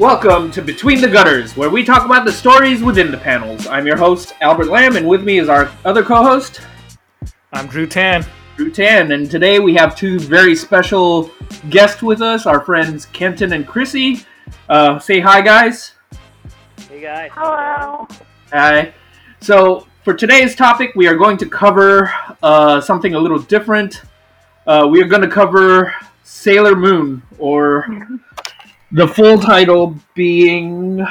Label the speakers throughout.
Speaker 1: Welcome to Between the Gutters, where we talk about the stories within the panels. I'm your host, Albert Lamb, and with me is our other co host,
Speaker 2: I'm Drew Tan.
Speaker 1: Drew Tan. And today we have two very special guests with us, our friends Kenton and Chrissy. Uh, say hi, guys.
Speaker 3: Hey guys.
Speaker 4: Hello.
Speaker 1: Hi. So, for today's topic, we are going to cover uh, something a little different. Uh, we are going to cover Sailor Moon, or the full title being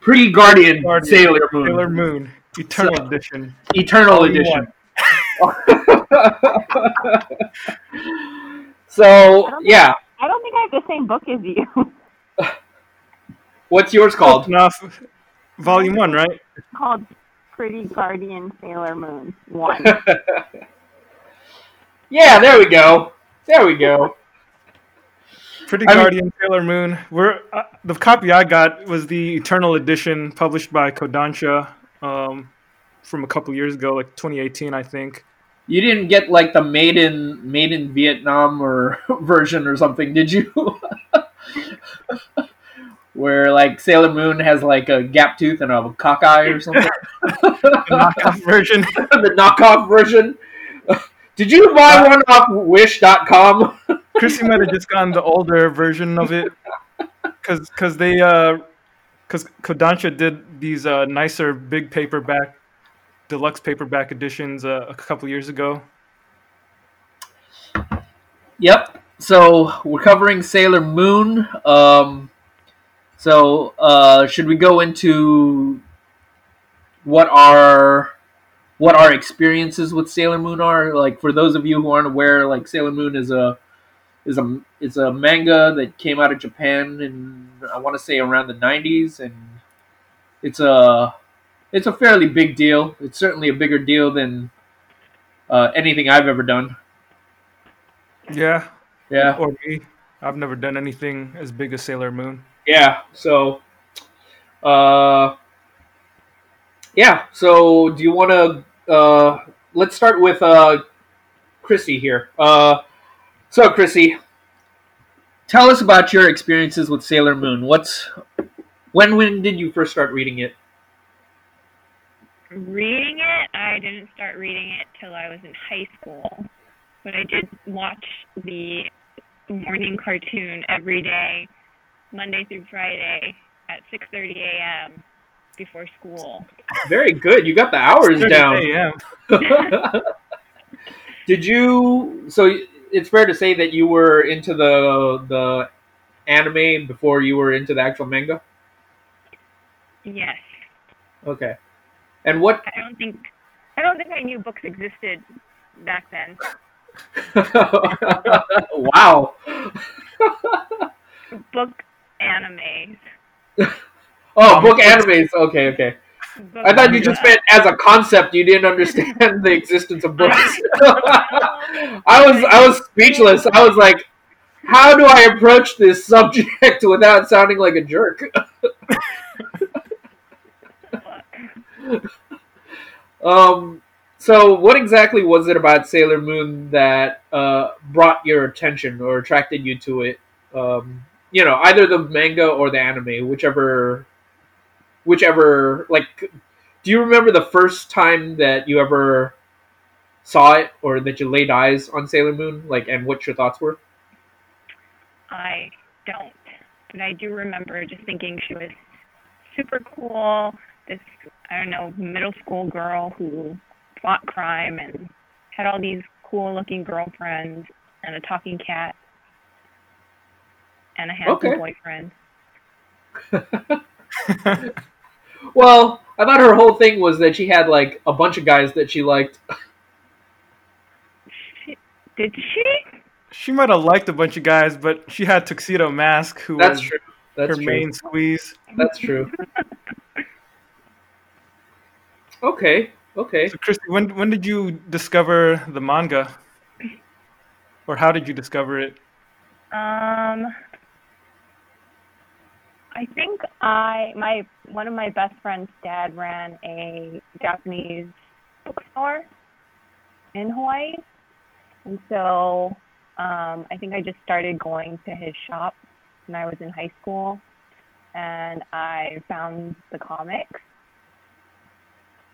Speaker 1: Pretty Guardian,
Speaker 2: Guardian
Speaker 1: Sailor Moon.
Speaker 2: Sailor Moon, Eternal
Speaker 1: So-
Speaker 2: Edition.
Speaker 1: Eternal
Speaker 2: Volume
Speaker 1: Edition. so,
Speaker 4: don't
Speaker 1: yeah.
Speaker 4: I don't think I have the same book as you.
Speaker 1: What's yours called?
Speaker 2: Enough. Volume one, right?
Speaker 4: It's called Pretty Guardian Sailor Moon 1.
Speaker 1: yeah, there we go. There we go.
Speaker 2: Pretty
Speaker 1: I mean-
Speaker 2: Guardian Sailor Moon. We're, uh, the copy I got was the Eternal Edition published by Kodansha um, from a couple years ago, like 2018, I think.
Speaker 1: You didn't get like the made in made in Vietnam or version or something, did you? Where like Sailor Moon has like a gap tooth and a cockeye or something.
Speaker 2: The knockoff version.
Speaker 1: the knockoff version. Did you buy one off Wish.com?
Speaker 2: Chrissy might have just gotten the older version of it, because cause they uh, because Kodansha did these uh, nicer big paperback, deluxe paperback editions uh, a couple years ago.
Speaker 1: Yep. So we're covering Sailor Moon. Um, so uh, should we go into what our what our experiences with Sailor Moon are? Like for those of you who aren't aware, like Sailor Moon is a is a is a manga that came out of Japan in I want to say around the '90s, and it's a it's a fairly big deal. It's certainly a bigger deal than uh, anything I've ever done.
Speaker 2: Yeah,
Speaker 1: Yeah.
Speaker 2: or me. I've never done anything as big as Sailor Moon.
Speaker 1: Yeah. So, uh, yeah. So, do you want to? Uh, let's start with uh, Chrissy here. Uh, so, Chrissy, tell us about your experiences with Sailor Moon. What's when? When did you first start reading it?
Speaker 5: reading it, I didn't start reading it till I was in high school. But I did watch the morning cartoon every day, Monday through Friday at 6:30 a.m. before school.
Speaker 1: Very good. You got the hours
Speaker 2: 30
Speaker 1: down.
Speaker 2: a.m.
Speaker 1: did you? So it's fair to say that you were into the the anime before you were into the actual manga.
Speaker 5: Yes.
Speaker 1: Okay. And what
Speaker 5: I don't think I don't think I knew books existed back then.
Speaker 1: wow.
Speaker 5: Book animes.
Speaker 1: Oh,
Speaker 2: Um,
Speaker 1: book animes. Okay, okay. I thought you just meant as a concept you didn't understand the existence of books. I was I was speechless. I was like, how do I approach this subject without sounding like a jerk? Um so what exactly was it about Sailor Moon that uh, brought your attention or attracted you to it? Um, you know, either the manga or the anime, whichever whichever like do you remember the first time that you ever saw it or that you laid eyes on Sailor Moon like and what your thoughts were?
Speaker 5: I don't. But I do remember just thinking she was super cool. This, I don't know, middle school girl who fought crime and had all these cool looking girlfriends and a talking cat and a handsome
Speaker 1: Okay.
Speaker 5: boyfriend.
Speaker 1: Well, I thought her whole thing was that she had like a bunch of guys that she liked.
Speaker 5: Did she?
Speaker 2: she might have liked a bunch of guys, but she had Tuxedo Mask, who
Speaker 1: That's
Speaker 2: was
Speaker 1: true. That's
Speaker 2: her
Speaker 1: true.
Speaker 2: main squeeze.
Speaker 1: That's true. Okay. Okay.
Speaker 2: So, Christy, when when did you discover the manga, or how did you discover it?
Speaker 5: Um, I think I my one of my best friend's dad ran a Japanese bookstore in Hawaii, and so um, I think I just started going to his shop
Speaker 6: when I was in high school, and I found the comics,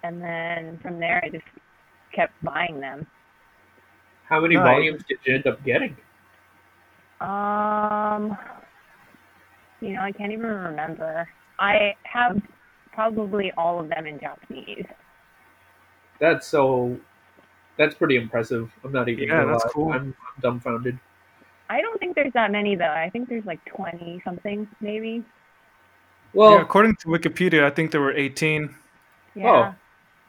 Speaker 6: and then from there I just kept buying them.
Speaker 1: How many
Speaker 2: Nice.
Speaker 1: volumes did you end up getting?
Speaker 6: Um, you know, I can't even remember. I have probably all of them in Japanese.
Speaker 1: That's so. That's pretty impressive. I'm not even.
Speaker 2: Yeah,
Speaker 1: gonna
Speaker 2: that's
Speaker 1: lie.
Speaker 2: cool.
Speaker 1: I'm, I'm dumbfounded.
Speaker 6: I don't think there's that many though. I think there's like 20 something maybe.
Speaker 1: Well,
Speaker 2: yeah, according to Wikipedia, I think there were 18.
Speaker 6: Yeah.
Speaker 1: Oh,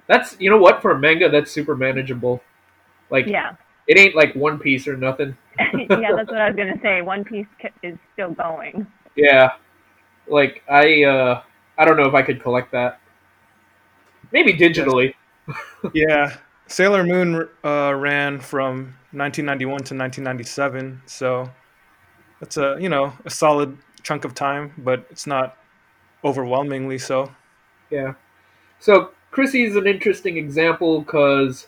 Speaker 1: that's you know what for a manga that's super manageable. Like
Speaker 6: Yeah.
Speaker 1: it ain't like One Piece or nothing.
Speaker 6: yeah, that's what I was gonna say. One Piece is still going.
Speaker 1: Yeah, like I uh I don't know if I could collect that. Maybe digitally.
Speaker 2: Yeah, Sailor Moon uh, ran from 1991 to 1997, so that's a you know a solid chunk of time, but it's not overwhelmingly so.
Speaker 1: Yeah. So Chrissy is an interesting example because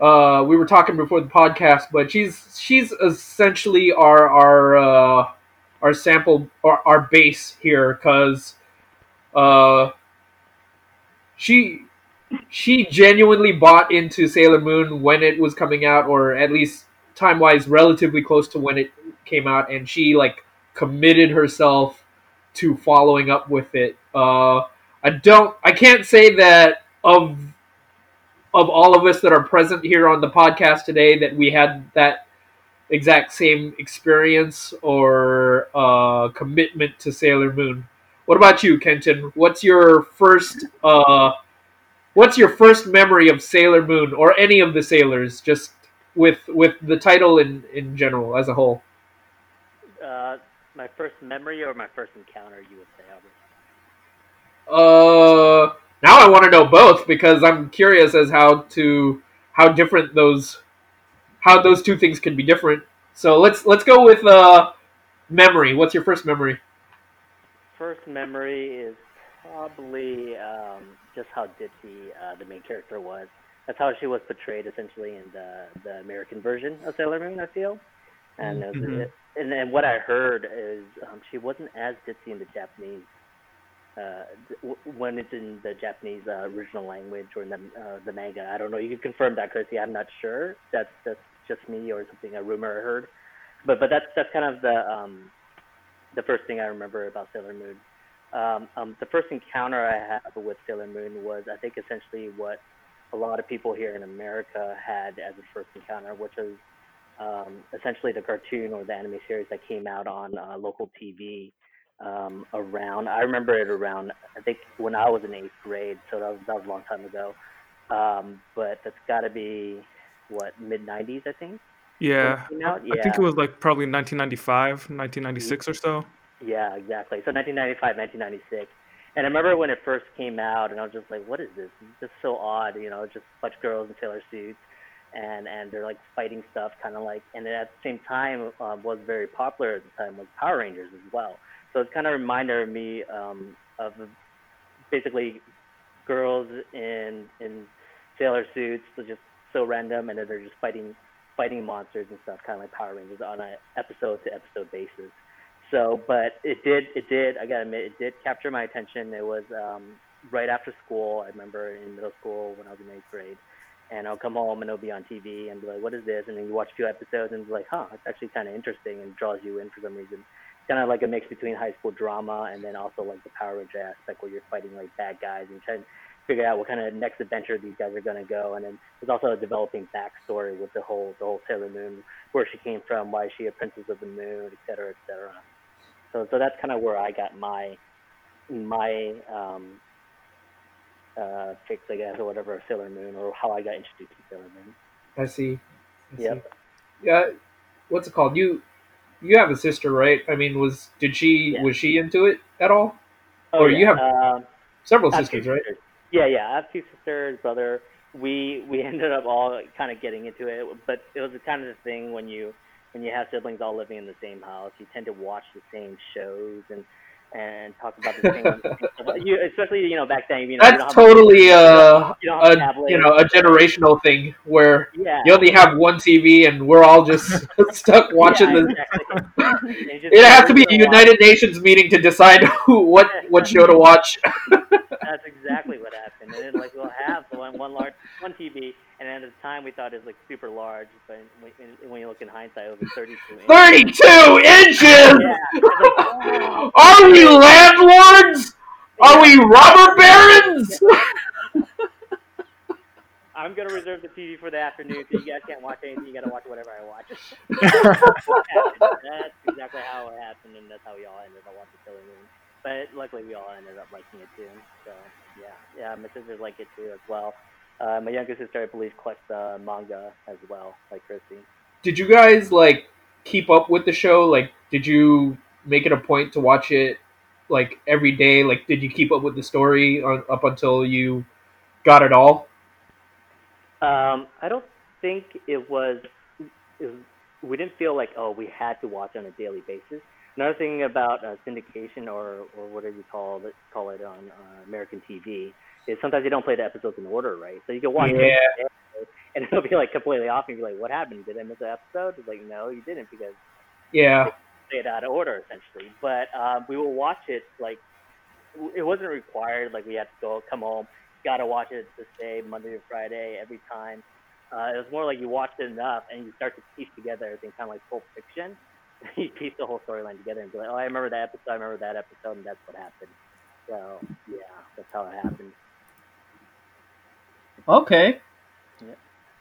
Speaker 1: uh, we were talking before the podcast, but she's she's essentially our our uh, our sample our, our base here because uh, she she genuinely bought into Sailor Moon when it was coming out, or at least time wise, relatively close to when it came out, and she like committed herself to following up with it. Uh, I don't. I can't say that of of all of us that are present here on the podcast today that we had that exact same experience or uh, commitment to Sailor Moon. What about you, Kenton? What's your first uh, What's your first memory of Sailor Moon or any of the sailors? Just with with the title in in general as a whole.
Speaker 4: Uh, my first memory or my first encounter, you would say, Albert?
Speaker 1: Uh, now I want to know both because I'm curious as how to how different those how those two things can be different. So let's let's go with uh memory. What's your first memory?
Speaker 4: First memory is probably um, just how ditzy uh, the main character was. That's how she was portrayed essentially in the the American version of Sailor Moon. I feel, and it was-
Speaker 2: Mhm.
Speaker 4: and then what I heard is um, she wasn't as ditzy in the Japanese. Uh, when it's in the Japanese uh, original language or in the uh, the manga, I don't know. You can confirm that, Chrissy. I'm not sure. That's that's just me or something a rumor I heard. But but that's that's kind of the um, the first thing I remember about Sailor Moon. Um, um, the first encounter I had with Sailor Moon was, I think, essentially what a lot of people here in America had as a first encounter, which was um, essentially the cartoon or the anime series that came out on uh, local TV um, around. I remember it around, I think, when I was in eighth grade, so that was, that was a long time ago. Um, but that's got to be what mid '90s, I think.
Speaker 2: Yeah,
Speaker 4: out?
Speaker 2: I think it was like probably 1995, 1996 or so.
Speaker 4: Yeah, exactly. So 1995, 1996. And I remember when it first came out, and I was just like, "What is this? It's just so odd." You know, just a bunch of girls in sailor suits, and and they're like fighting stuff, kind of like. And then at the same time, um, was very popular at the time was Power Rangers as well. So it's kind of reminded me um, of basically girls in in sailor suits, so just so random, and then they're just fighting fighting monsters and stuff, kind of like Power Rangers on a episode to episode basis. So, but it did, it did. I gotta admit, it did capture my attention. It was um, right after school. I remember in middle school when I was in eighth grade, and I'll come home and it'll be on TV and be like, "What is this?" And then you watch a few episodes and be like, "Huh, it's actually kind of interesting," and draws you in for some reason. Kind of like a mix between high school drama and then also like the Power Ranger aspect where you're fighting like bad guys and trying to figure out what kind of next adventure these guys are gonna go. And then there's also a developing backstory with the whole the whole Sailor Moon, where she came from, why is she a princess of the moon, et cetera, et cetera. So so that's kind of where I got my my um, uh, fix, I guess, or whatever, Sailor Moon, or how I got introduced to Sailor Moon.
Speaker 1: I see. I see. Yeah. What's it called? You you have a sister, right? I mean, was did she
Speaker 4: Yeah.
Speaker 1: was she into it at all?
Speaker 4: Oh,
Speaker 1: Or
Speaker 4: yeah.
Speaker 1: you have
Speaker 4: um,
Speaker 1: several sisters, right?
Speaker 4: sisters. Yeah, yeah. I have two sisters, brother. We we ended up all kind of getting into it, but it was kind of the thing when you when you have siblings all living in the same house, you tend to watch the same shows, and and talk about the thing. you, especially you know back then, you know, you
Speaker 1: That's
Speaker 4: don't have-
Speaker 1: totally uh,
Speaker 4: you
Speaker 1: a you know a generational thing where
Speaker 4: yeah.
Speaker 1: you only have one TV and we're all just stuck watching
Speaker 4: yeah,
Speaker 1: the.
Speaker 4: exactly.
Speaker 1: It has to be a United Nations meeting to decide who what what show to watch.
Speaker 4: That's exactly what happened. And then like we'll have the one one large one TV, and at the time we thought it was like super large, but when, when you look in hindsight, it was 32 inches.
Speaker 1: Thirty-two inches.
Speaker 4: Yeah. Like, oh,
Speaker 1: Are we landlords? Are we robber barons?
Speaker 4: I'm gonna reserve the TV for the afternoon, so you guys can't watch anything. You gotta watch whatever I watch. that's exactly how it happened, and that's how we all ended up watching Killing Moon. But luckily, we all ended up liking it too. So yeah, yeah, my sisters like it too as well. Uh, my younger sister, I believe, collects uh, manga as well, like Christy.
Speaker 1: Did you guys like keep up with the show? Like, did you make it a point to watch it like every day? Like, did you keep up with the story on, up until you got it all?
Speaker 4: Um, I don't think it was, it was. We didn't feel like oh we had to watch on a daily basis. Another thing about uh, syndication or or whatever you call it call it on uh, American TV is sometimes they don't play the episodes in order, right? So you can watch
Speaker 1: Yeah.
Speaker 4: it and it'll be like completely off, and you're like, what happened? Did I miss an episode? It's like no, you didn't because
Speaker 1: Yeah,
Speaker 4: play it out of order essentially. But um, we will watch it like it wasn't required. Like we had to go come home, gotta watch it this day, Monday to Friday, every time. Uh, it was more like you watched it enough and you start to piece together everything, kind of like Pulp Fiction. you piece the whole storyline together and be like, oh, I remember that episode, I remember that episode, and that's what happened. So yeah, that's how it happened.
Speaker 1: Okay.
Speaker 4: Yeah.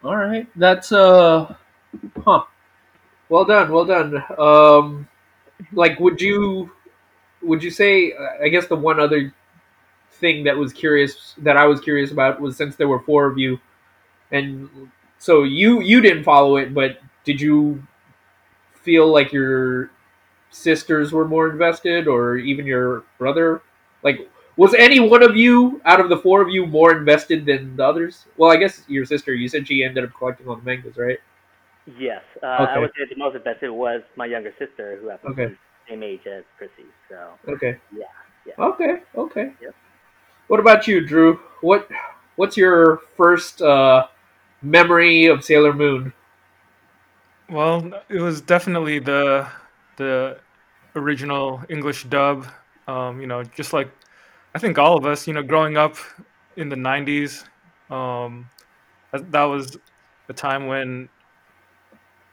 Speaker 1: All right. That's uh, huh. Well done. Well done. Um, like, would you, would you say? uh, I guess the one other thing that was curious that I was curious about was since there were four of you, and so you you didn't follow it, but did you feel like your sisters were more invested, or even your brother? Like, was any one of you out of the four of you more invested than the others? Well, I guess your sister. You said she ended up collecting all the mangas, right?
Speaker 4: Yes, uh, I would say the most invested was my younger sister, who happens
Speaker 1: Okay.
Speaker 4: to be the same age as Chrissy. So
Speaker 1: Okay.
Speaker 4: yeah, yeah.
Speaker 1: Okay. Okay.
Speaker 4: Yep.
Speaker 1: What about you, Drew? What What's your first uh, memory of Sailor Moon?
Speaker 2: Well, it was definitely the the original English dub. Um, you know, just like I think all of us, you know, growing up in the '90s, um, that, was the time when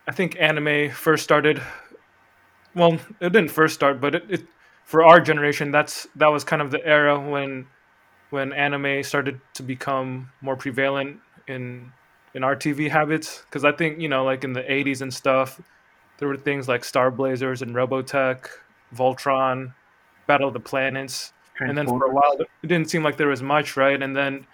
Speaker 2: I think anime first started. Well, it didn't first start, but it, it for our generation, that's that was kind of the era when when anime started to become more prevalent in in our TV habits because I think you know like in the 80s and stuff there were things like Star Blazers and Robotech, Voltron, Battle of the Planets, and then for a while it didn't seem like there was much, right? And then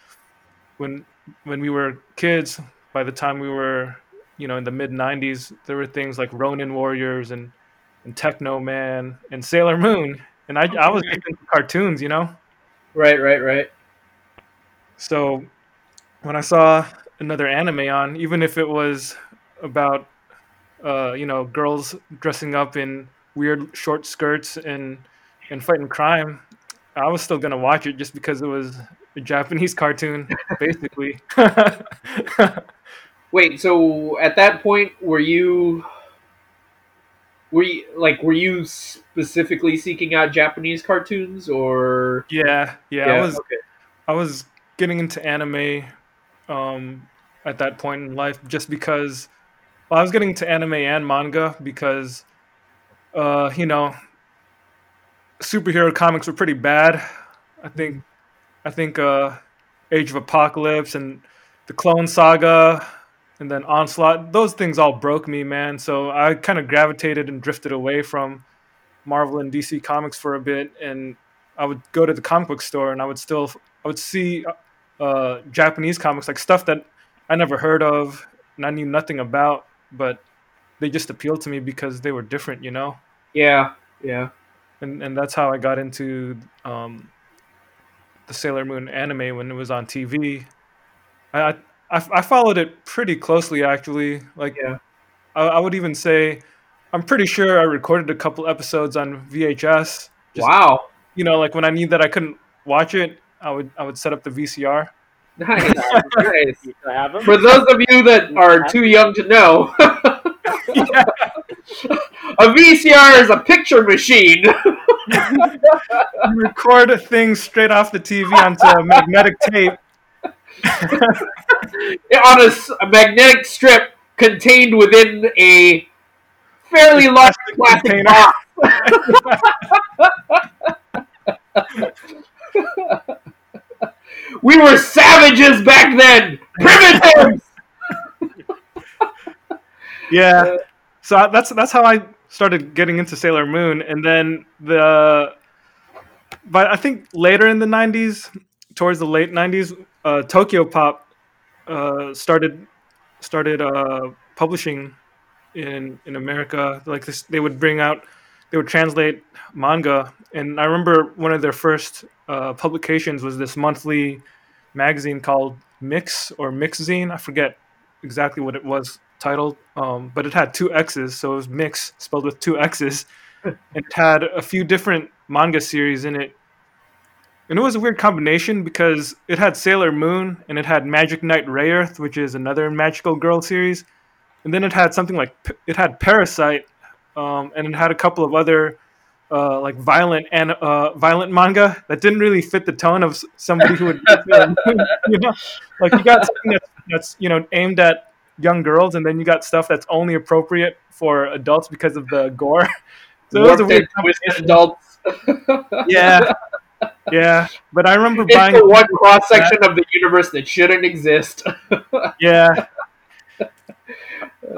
Speaker 2: when when we were kids, by the time we were you know in the mid 90s, there were things like Ronin Warriors and and Teknoman and Sailor Moon, and I I was into cartoons, you know.
Speaker 1: Right. Right. Right.
Speaker 2: So when I saw another anime on, even if it was about uh, you know girls dressing up in weird short skirts and and fighting crime, I was still gonna watch it just because it was a Japanese cartoon, basically.
Speaker 1: Wait. So at that point, were you? Were you like? Were you specifically seeking out Japanese cartoons, or
Speaker 2: yeah, yeah, I was
Speaker 1: okay.
Speaker 2: I was getting into anime um, at that point in life just because well, I was getting into anime and manga because uh, you know superhero comics were pretty bad. I think I think uh, Age of Apocalypse and the Clone Saga and then Onslaught those things all broke me, man. So I kind of gravitated and drifted away from Marvel and DC comics for a bit and I would go to the comic book store and I would still I would see uh, Japanese comics like stuff that I never heard of and I knew nothing about, but they just appealed to me because they were different, you know.
Speaker 1: Yeah. Yeah.
Speaker 2: And and that's how I got into um, the Sailor Moon anime when it was on TV. I I, I followed it pretty closely actually. Like
Speaker 1: Yeah.
Speaker 2: I, I would even say I'm pretty sure I recorded a couple episodes on VHS. Just
Speaker 1: wow.
Speaker 2: you know, like when I knew that I couldn't watch it, I would I would set up the VCR.
Speaker 1: Nice, nice.
Speaker 4: You still have them?
Speaker 1: For those of you that are too young to know,
Speaker 2: Yeah.
Speaker 1: a VCR is a picture machine.
Speaker 2: You record things straight off the TV onto a magnetic tape.
Speaker 1: on a magnetic strip contained within a fairly
Speaker 2: A
Speaker 1: large
Speaker 2: plastic
Speaker 1: box. we were savages back then, primitives.
Speaker 2: Yeah. Uh, So I- that's that's how I started getting into Sailor Moon, and then the, but I think later in the '90s, towards the late '90s, uh, Tokyo Pop uh, started started uh, publishing in in America. Like this, they would bring out, they would translate manga, and I remember one of their first uh, publications was this monthly magazine called Mix or MixxZine. I forget exactly what it was titled, um, but it had two X's, so it was Mix spelled with two X's, and it had a few different manga series in it. And it was a weird combination because it had Sailor Moon and it had Magic Knight Rayearth, which is another magical girl series, and then it had something like it had Parasyte, um, and it had a couple of other uh, like violent and uh, violent manga that didn't really fit the tone of somebody who would you know? Like you got something that's, that's you know aimed at young girls and then you got stuff that's only appropriate for adults because of the gore. So it was a weird
Speaker 1: twisted adults.
Speaker 2: yeah. Yeah. But i remember
Speaker 1: It's
Speaker 2: buying
Speaker 1: the one cross section of the universe that shouldn't exist.
Speaker 2: yeah.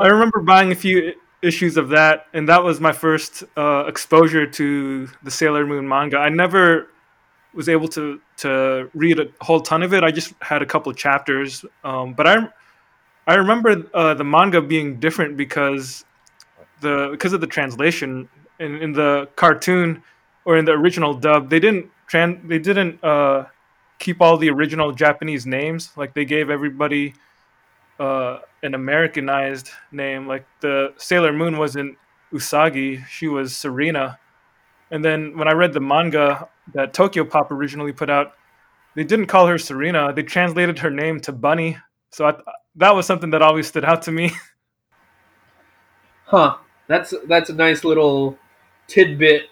Speaker 2: I remember buying a few issues of that and that was my first uh, exposure to the sailor moon manga. I never was able to to read a whole ton of it. I just had a couple chapters um, but i i remember uh, the manga being different because the because of the translation. In, in the cartoon or in the original dub they didn't tran they didn't uh, keep all the original japanese names. Like they gave everybody uh, an Americanized name. Like the Sailor Moon wasn't Usagi, she was Serena. And then when I read the manga that Tokyo Pop originally put out, they didn't call her Serena. They translated her name to Bunny. So I, that was something that always stood out to me.
Speaker 1: Huh. That's that's a nice little tidbit.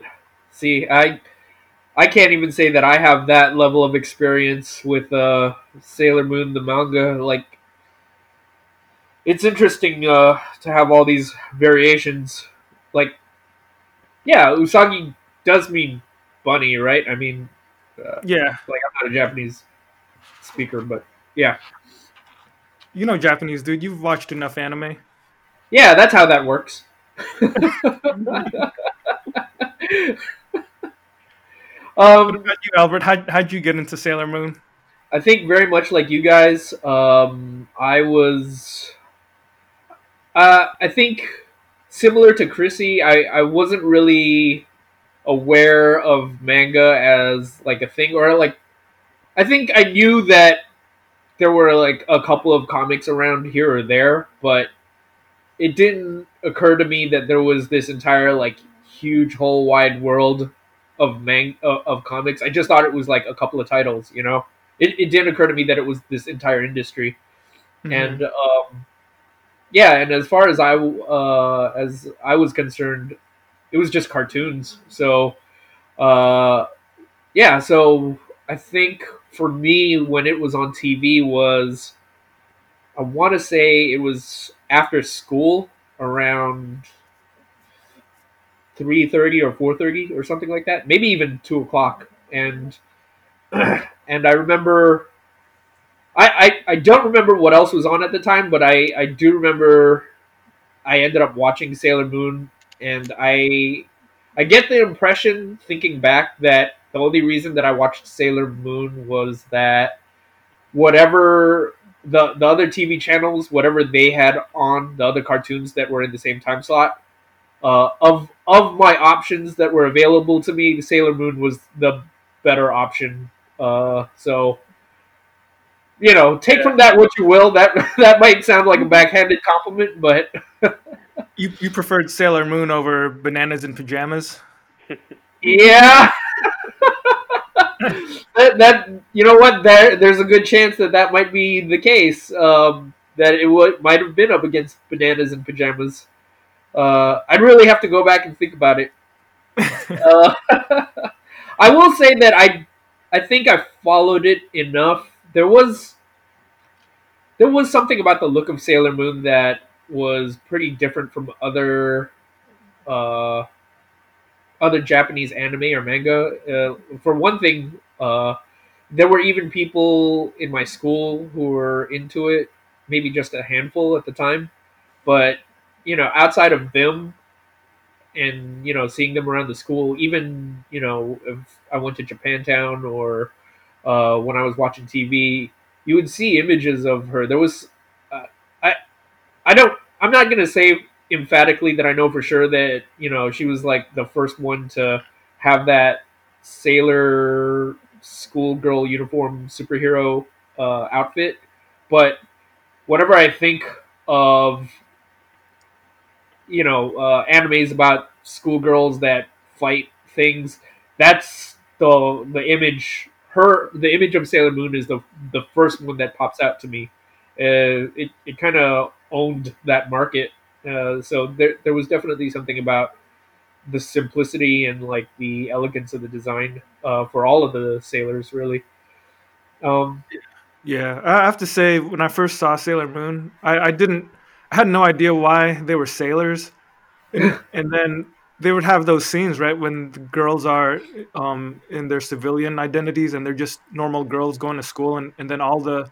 Speaker 1: See, I I can't even say that I have that level of experience with uh, Sailor Moon the manga. Like, it's interesting uh, to have all these variations. Like, yeah, Usagi does mean bunny, right? I mean, uh,
Speaker 2: yeah,
Speaker 1: like I'm not a Japanese speaker, but yeah,
Speaker 2: you know Japanese, dude. You've watched enough anime.
Speaker 1: yeah, that's how that works.
Speaker 2: What
Speaker 1: um,
Speaker 2: about you, Albert? How, how'd you get into Sailor Moon?
Speaker 1: I think very much like you guys. Um, I was, uh, I think, similar to Chrissy. I I wasn't really aware of manga as like a thing, or like, I think I knew that there were like a couple of comics around here or there, but it didn't occur to me that there was this entire like huge whole wide world of mang of, of comics. I just thought it was like a couple of titles, you know it, it didn't occur to me that it was this entire industry
Speaker 2: Mhm.
Speaker 1: and um, yeah and as far as i uh, as i was concerned it was just cartoons. So uh, yeah so i think for me when it was on tv was i want to say it was after school around 3.30 or 4.30 or something like that maybe even 2 o'clock. And and I remember I, I I don't remember what else was on at the time, but I I do remember I ended up watching Sailor Moon, and I I get the impression thinking back that the only reason that I watched Sailor Moon was that whatever the the other TV channels, whatever they had on the other cartoons that were in the same time slot, uh, of of my options that were available to me, Sailor Moon was the better option. Uh, so you know, take from that what you will. That that might sound like a backhanded compliment, but
Speaker 2: You you preferred Sailor Moon over Bananas in Pajamas?
Speaker 1: yeah, that, that you know what there there's a good chance that that might be the case. Um, that it would might have been up against bananas and pajamas. Uh, I'd really have to go back and think about it. uh, I will say that I I think I followed it enough. There was there was something about the look of Sailor Moon that was pretty different from other uh, other Japanese anime or manga. Uh, for one thing, uh, there were even people in my school who were into it. Maybe just a handful at the time, but you know, outside of them, and you know, seeing them around the school, even you know, if I went to Japantown or uh, when I was watching TV, you would see images of her. There was, uh, I, I don't, I'm not gonna say emphatically that I know for sure that you know she was like the first one to have that sailor schoolgirl uniform superhero uh, outfit, but whatever I think of, you know, uh, animes about schoolgirls that fight things, that's the the image. Her the image of Sailor Moon is the the first one that pops out to me. Uh, it it kind of owned that market uh, so there, there was definitely something about the simplicity and like the elegance of the design uh, for all of the sailors, really. Um,
Speaker 2: Yeah, I have to say, when I first saw Sailor Moon, I, I didn't, I had no idea why they were sailors, and, and then they would have those scenes right when the girls are um, in their civilian identities and they're just normal girls going to school, and, and then all the,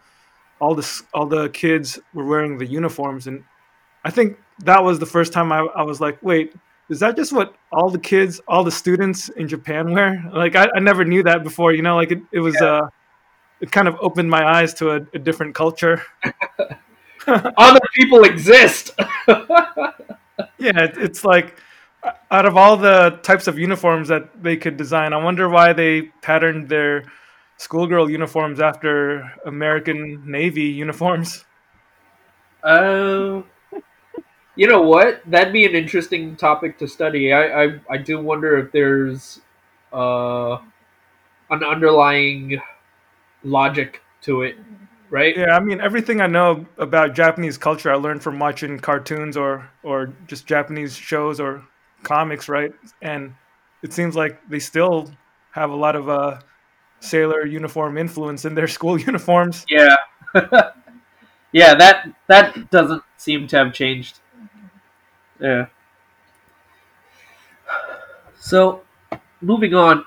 Speaker 2: all the all the kids were wearing the uniforms, and I think that was the first time I, I was like, wait, is that just what all the kids, all the students in Japan wear? Like I, I never knew that before, you know, like it, it was uh it kind of opened my eyes to a, a different culture.
Speaker 1: other people exist.
Speaker 2: Yeah, it, it's like out of all the types of uniforms that they could design, I wonder why they patterned their schoolgirl uniforms after American Navy uniforms.
Speaker 1: Uh, you know what? That'd be an interesting topic to study. I I, I do wonder if there's uh, an underlying logic to it, right?
Speaker 2: Yeah, I mean everything I know about Japanese culture I learned from watching cartoons or or just Japanese shows or comics, right? And it seems like they still have a lot of uh sailor uniform influence in their school uniforms.
Speaker 1: Yeah. yeah, that that doesn't seem to have changed. Yeah. So, moving on,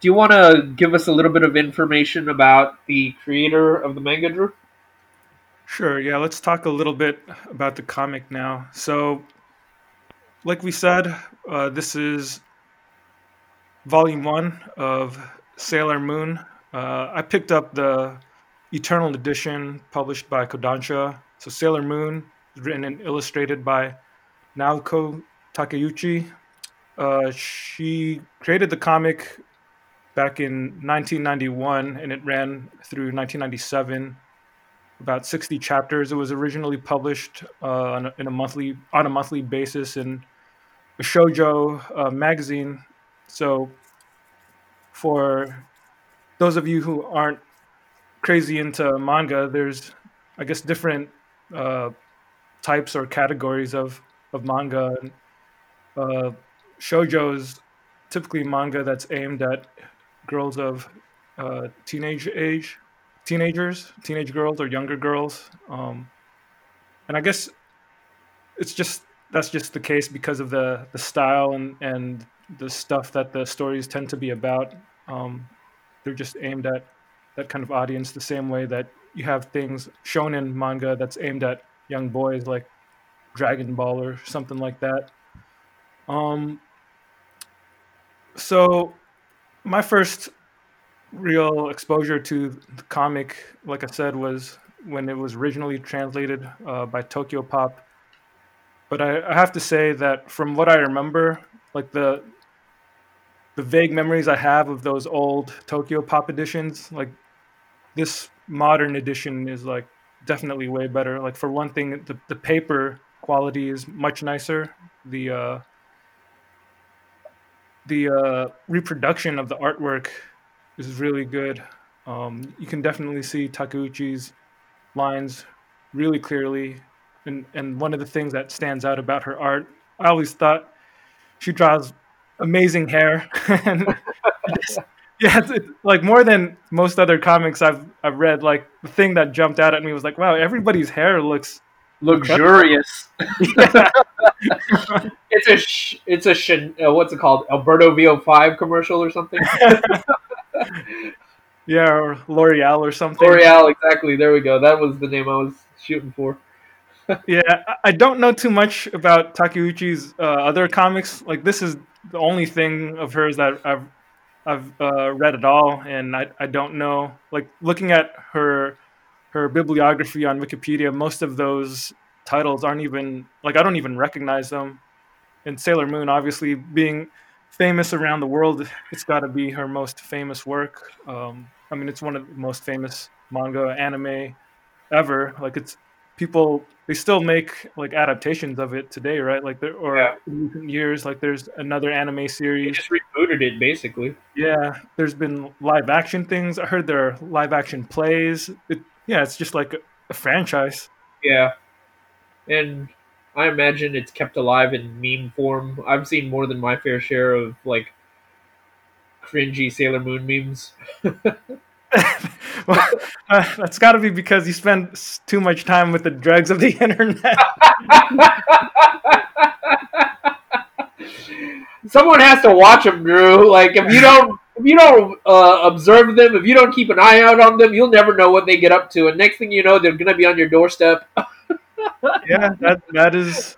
Speaker 1: do you want to give us a little bit of information about the creator of the manga, Drew?
Speaker 2: Sure, yeah, let's talk a little bit about the comic now. So, like we said, uh, this is volume one of Sailor Moon. Uh, I picked up the Eternal edition published by Kodansha. So, Sailor Moon written and illustrated by Naoko Takeuchi. Uh, she created the comic back in 1991 and it ran through 1997 about 60 chapters. It was originally published uh, on a, in a monthly on a monthly basis in shojo uh, magazine. So, for those of you who aren't crazy into manga, there's I guess different uh, types or categories of of manga. Uh, shojo is typically manga that's aimed at girls of uh, teenage age teenagers, teenage girls or younger girls. Um, and I guess it's just that's just the case because of the the style and and the stuff that the stories tend to be about. Um, they're just aimed at that kind of audience the same way that you have things shonen manga that's aimed at young boys like Dragon Ball or something like that. Um, so my first real exposure to the comic, like I said, was when it was originally translated uh, by Tokyo Pop. But I, I have to say that from what I remember, like the the vague memories I have of those old Tokyo Pop editions, like this modern edition is like definitely way better. Like for one thing, the, the paper quality is much nicer. The uh, the uh, reproduction of the artwork is really good. Um, you can definitely see Takeuchi's lines really clearly, and and one of the things that stands out about her art, I always thought she draws amazing hair, and just- yeah, it's, it's like more than most other comics I've I've read. Like the thing that jumped out at me was like, wow, everybody's hair looks
Speaker 1: Luxurious. it's a sh- it's a sh- uh, what's it called? Alberto VO5 commercial or something.
Speaker 2: yeah, or L'Oreal or something.
Speaker 1: L'Oreal, exactly. There we go. That was the name I was shooting for.
Speaker 2: Yeah, I- don't know too much about Takeuchi's uh, other comics. Like this is the only thing of hers that I've I've uh, read at all, and I, I don't know. Like looking at her her bibliography on Wikipedia, most of those titles aren't even like I don't even recognize them. And Sailor Moon, obviously being famous around the world, it's got to be her most famous work. Um, I mean, it's one of the most famous manga anime ever. Like it's people they still make like adaptations of it today, right? Like there or
Speaker 1: Yeah.
Speaker 2: recent years, like there's another anime series.
Speaker 1: They just rebooted it basically.
Speaker 2: Yeah, there's been live action things. I heard there are live action plays. It, yeah, it's just like a, a franchise.
Speaker 1: Yeah, and I imagine it's kept alive in meme form. I've seen more than my fair share of like cringy Sailor Moon memes.
Speaker 2: well, uh, that's got to be because you spend too much time with the dregs of the internet.
Speaker 1: Someone has to watch them, Drew. Like if you don't, if you don't uh, observe them, if you don't keep an eye out on them, you'll never know what they get up to. And next thing you know, they're gonna be on your doorstep.
Speaker 2: yeah, that that is.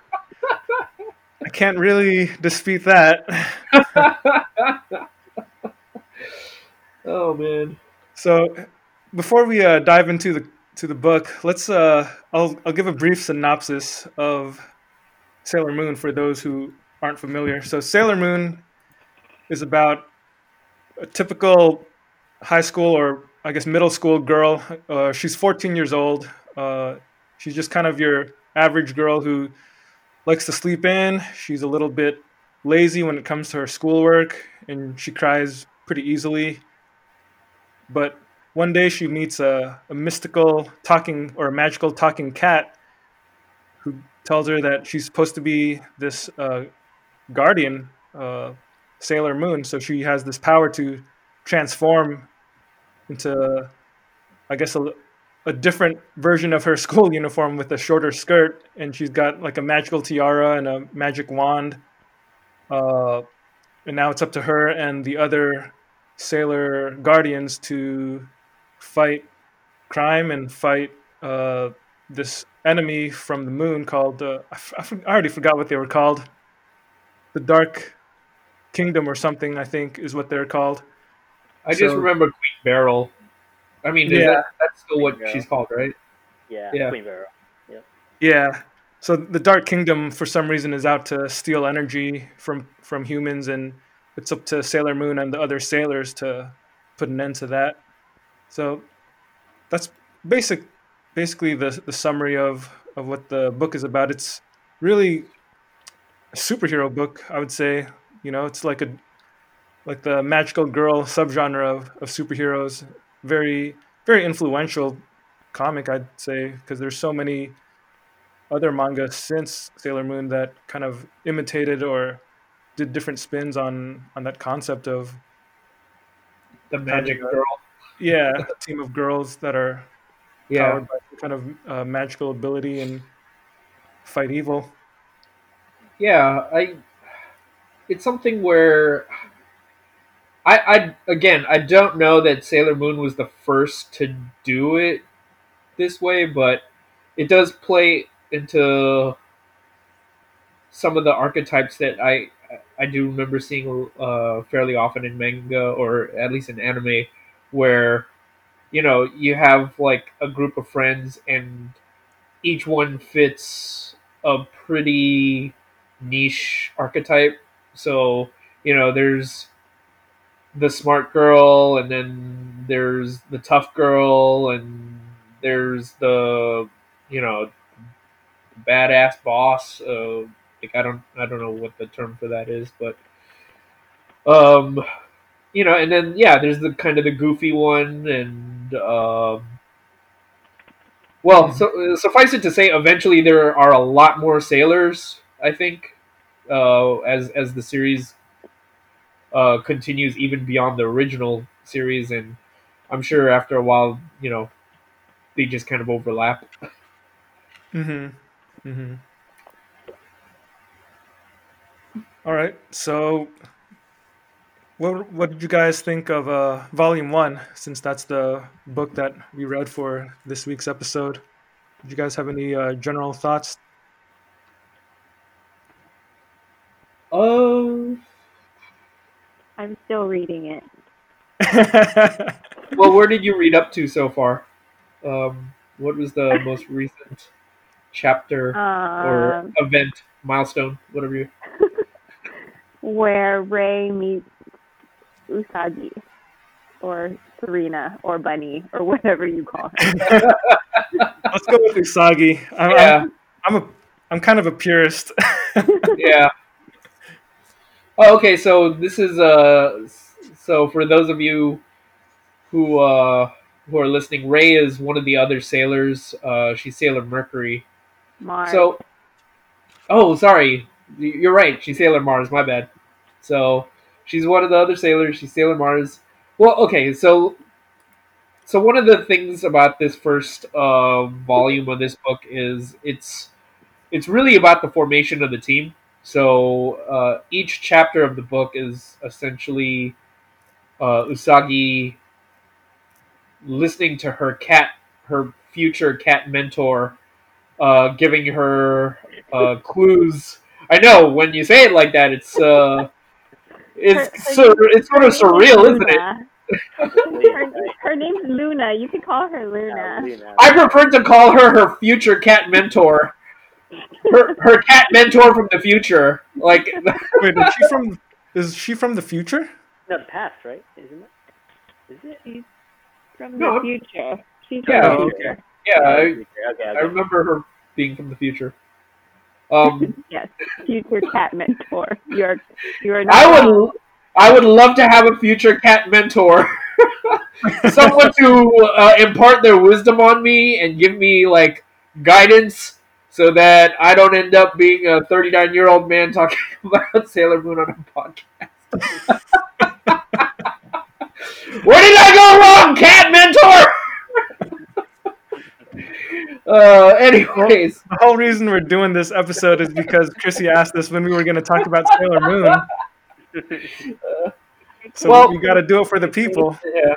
Speaker 2: I can't really dispute that.
Speaker 1: oh man.
Speaker 2: So, before we uh, dive into the to the book, let's uh, I'll I'll give a brief synopsis of Sailor Moon for those who aren't familiar. So, Sailor Moon is about a typical high school or I guess middle school girl. Uh, she's 14 years old. Uh, she's just kind of your average girl who likes to sleep in. She's a little bit lazy when it comes to her schoolwork, and she cries pretty easily. But one day she meets a, a mystical talking or a magical talking cat who tells her that she's supposed to be this uh, guardian, uh, Sailor Moon. So she has this power to transform into, I guess, a, a different version of her school uniform with a shorter skirt. And she's got like a magical tiara and a magic wand. Uh, and now it's up to her and the other sailor guardians to fight crime and fight uh, this enemy from the moon called uh, I, f- I f- I already forgot what they were called the dark kingdom or something i think is what they're called
Speaker 1: I just remember Queen Beryl. I mean, is
Speaker 2: Yeah.
Speaker 1: that, that's still what
Speaker 4: Queen
Speaker 1: she's called, right?
Speaker 4: Yeah,
Speaker 1: Yeah.
Speaker 4: Queen Beryl.
Speaker 2: yeah so the dark kingdom for some reason is out to steal energy from from humans and it's up to sailor moon and the other sailors to put an end to that so that's basic basically the the summary of of what the book is about. It's really a superhero book i would say. You know it's like a like the magical girl subgenre of of superheroes. Very very influential comic i'd say because there's so many other manga since Sailor Moon that kind of imitated or did different spins on on that concept of
Speaker 1: The Magic Girl.
Speaker 2: Yeah a team of girls that are
Speaker 1: Yeah.
Speaker 2: powered by some kind of uh, magical ability and fight evil.
Speaker 1: yeah i it's something where I, I again i don't know that sailor moon was the first to do it this way but it does play into some of the archetypes that i i do remember seeing uh, fairly often in manga or at least in anime where you know you have like a group of friends and each one fits a pretty niche archetype. So, you know, there's the smart girl, and then there's the tough girl, and there's the, you know, badass boss. Uh, like I don't, I don't know what the term for that is, but, um, you know, and then yeah, there's the kind of the goofy one, and um, well, so suffice it to say, eventually there are a lot more sailors. I think uh, as as the series uh, continues even beyond the original series, and I'm sure after a while, you know, they just kind of overlap.
Speaker 2: Mm-hmm. Mm-hmm. All right. So, what what did you guys think of uh, Volume One? Since that's the book that we read for this week's episode, did you guys have any uh, general thoughts?
Speaker 1: Oh,
Speaker 5: I'm still reading it.
Speaker 1: well, where did you read up to so far? Um, what was the most recent chapter or
Speaker 5: Um,
Speaker 1: event, milestone, whatever you?
Speaker 5: where Ray meets Usagi, or Serena, or Bunny, or whatever you call her.
Speaker 2: Let's go with Usagi. I'm,
Speaker 1: Yeah,
Speaker 2: I'm, I'm a I'm kind of a purist.
Speaker 1: yeah. Oh, okay. So this is uh, so for those of you who uh who are listening, Ray is one of the other sailors. Uh, she's Sailor Mercury.
Speaker 5: Mars.
Speaker 1: So, oh, sorry, you're right. She's Sailor Mars. My bad. So she's one of the other sailors. She's Sailor Mars. Well, okay. So, so one of the things about this first uh, volume of this book is it's it's really about the formation of the team. So uh, each chapter of the book is essentially uh, Usagi listening to her cat, her future cat mentor, uh, giving her uh, clues. I know when you say it like that, it's uh, it's
Speaker 5: Her- her
Speaker 1: so,
Speaker 5: name-
Speaker 1: it's sort of surreal, isn't it?
Speaker 5: Luna.
Speaker 4: Luna,
Speaker 5: Her,
Speaker 4: right?
Speaker 5: her name's Luna. You can call her
Speaker 4: Yeah,
Speaker 5: Luna.
Speaker 4: Luna.
Speaker 1: I prefer to call her her future cat mentor. Her her cat mentor from the future. Like
Speaker 2: Wait, is she from is she from the future?
Speaker 4: No, the past, right? Isn't it? Is it?
Speaker 5: She's from
Speaker 1: No,
Speaker 5: the
Speaker 1: I'm-
Speaker 5: future. She's
Speaker 1: Yeah,
Speaker 5: from the
Speaker 2: oh,
Speaker 5: okay.
Speaker 1: yeah, I,
Speaker 4: okay, okay.
Speaker 1: I remember her being from the future. Um,
Speaker 5: Yes, future cat mentor. You're you're not.
Speaker 1: I
Speaker 5: wrong.
Speaker 1: would I would love to have a future cat mentor. Someone to uh, impart their wisdom on me and give me like guidance so that I don't end up being a 39 year old man talking about Sailor Moon on a podcast. Where did I go wrong, cat mentor? Uh, anyways,
Speaker 2: The whole reason we're doing this episode is because Chrissy asked us when we were going to talk about Sailor Moon. So
Speaker 1: Well-
Speaker 2: we got to do it for the people.
Speaker 1: yeah,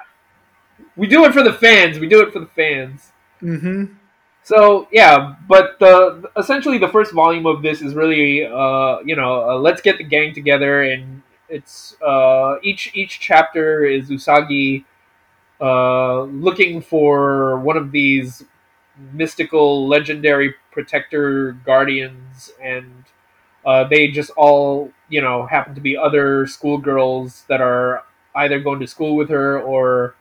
Speaker 1: we do it for the fans. We do it for the fans.
Speaker 2: hmm
Speaker 1: So yeah, but the essentially the first volume of this is really uh, you know uh, let's get the gang together and it's uh, each each chapter is Usagi uh, looking for one of these mystical legendary protector guardians and uh, they just all you know happen to be other schoolgirls that are either going to school with her or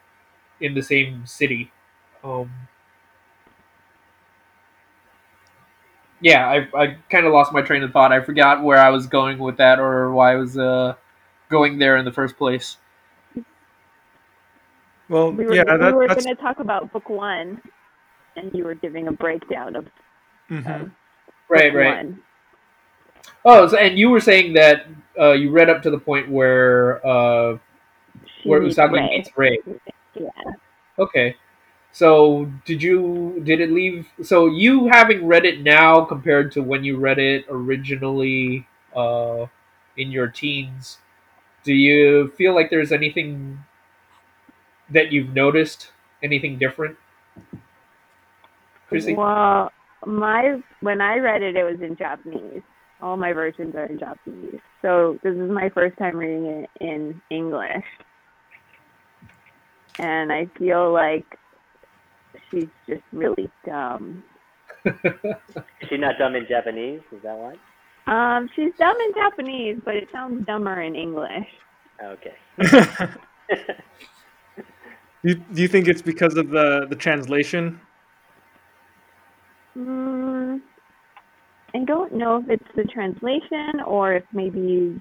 Speaker 1: in the same city. Um, yeah, I, I kind of lost my train of thought. I forgot where I was going with that or why I was uh, going there in the first place.
Speaker 2: Well,
Speaker 5: We were,
Speaker 2: yeah,
Speaker 5: we
Speaker 2: that,
Speaker 5: were going to talk about book one, and you were giving a breakdown of
Speaker 2: mhm.
Speaker 1: Right, right.
Speaker 5: one.
Speaker 1: Oh, so, and you were saying that uh, you read up to the point where uh, where
Speaker 5: meets
Speaker 1: Usagi
Speaker 5: Ray.
Speaker 1: meets Ray.
Speaker 5: Yeah.
Speaker 1: Okay. So did you did it leave? So you having read it now compared to when you read it originally uh, in your teens, do you feel like there's anything that you've noticed? Anything different? Chrissy?
Speaker 5: Well, my when I read it, it was in Japanese. All my versions are in Japanese. So this is my first time reading it in English, and I feel like she's just really dumb.
Speaker 4: she's not dumb in Japanese? Is that why?
Speaker 5: Um, she's dumb in Japanese, but it sounds dumber in English.
Speaker 4: Okay.
Speaker 2: do, you, do you think it's because of the, the translation?
Speaker 5: Mm, I don't know if it's the translation or if maybe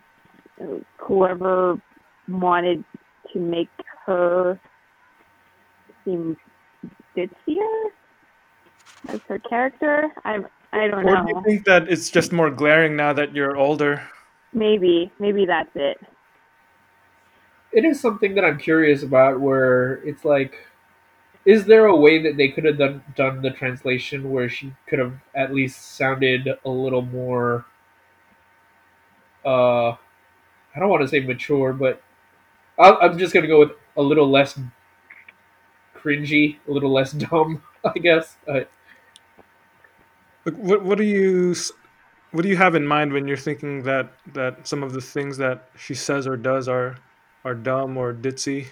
Speaker 5: uh, whoever wanted to make her seem ditzier as her character. I I don't
Speaker 2: Or
Speaker 5: know.
Speaker 2: do you think that it's just more glaring now that you're older?
Speaker 5: Maybe maybe that's it.
Speaker 1: it is something that I'm curious about. Where it's like, is there a way that they could have done done the translation where she could have at least sounded a little more? Uh, I don't want to say mature, but I'll, I'm just gonna go with a little less cringy, a little less dumb, I guess. Uh,
Speaker 2: what what do you what do you have in mind when you're thinking that that some of the things that she says or does are are dumb or ditzy?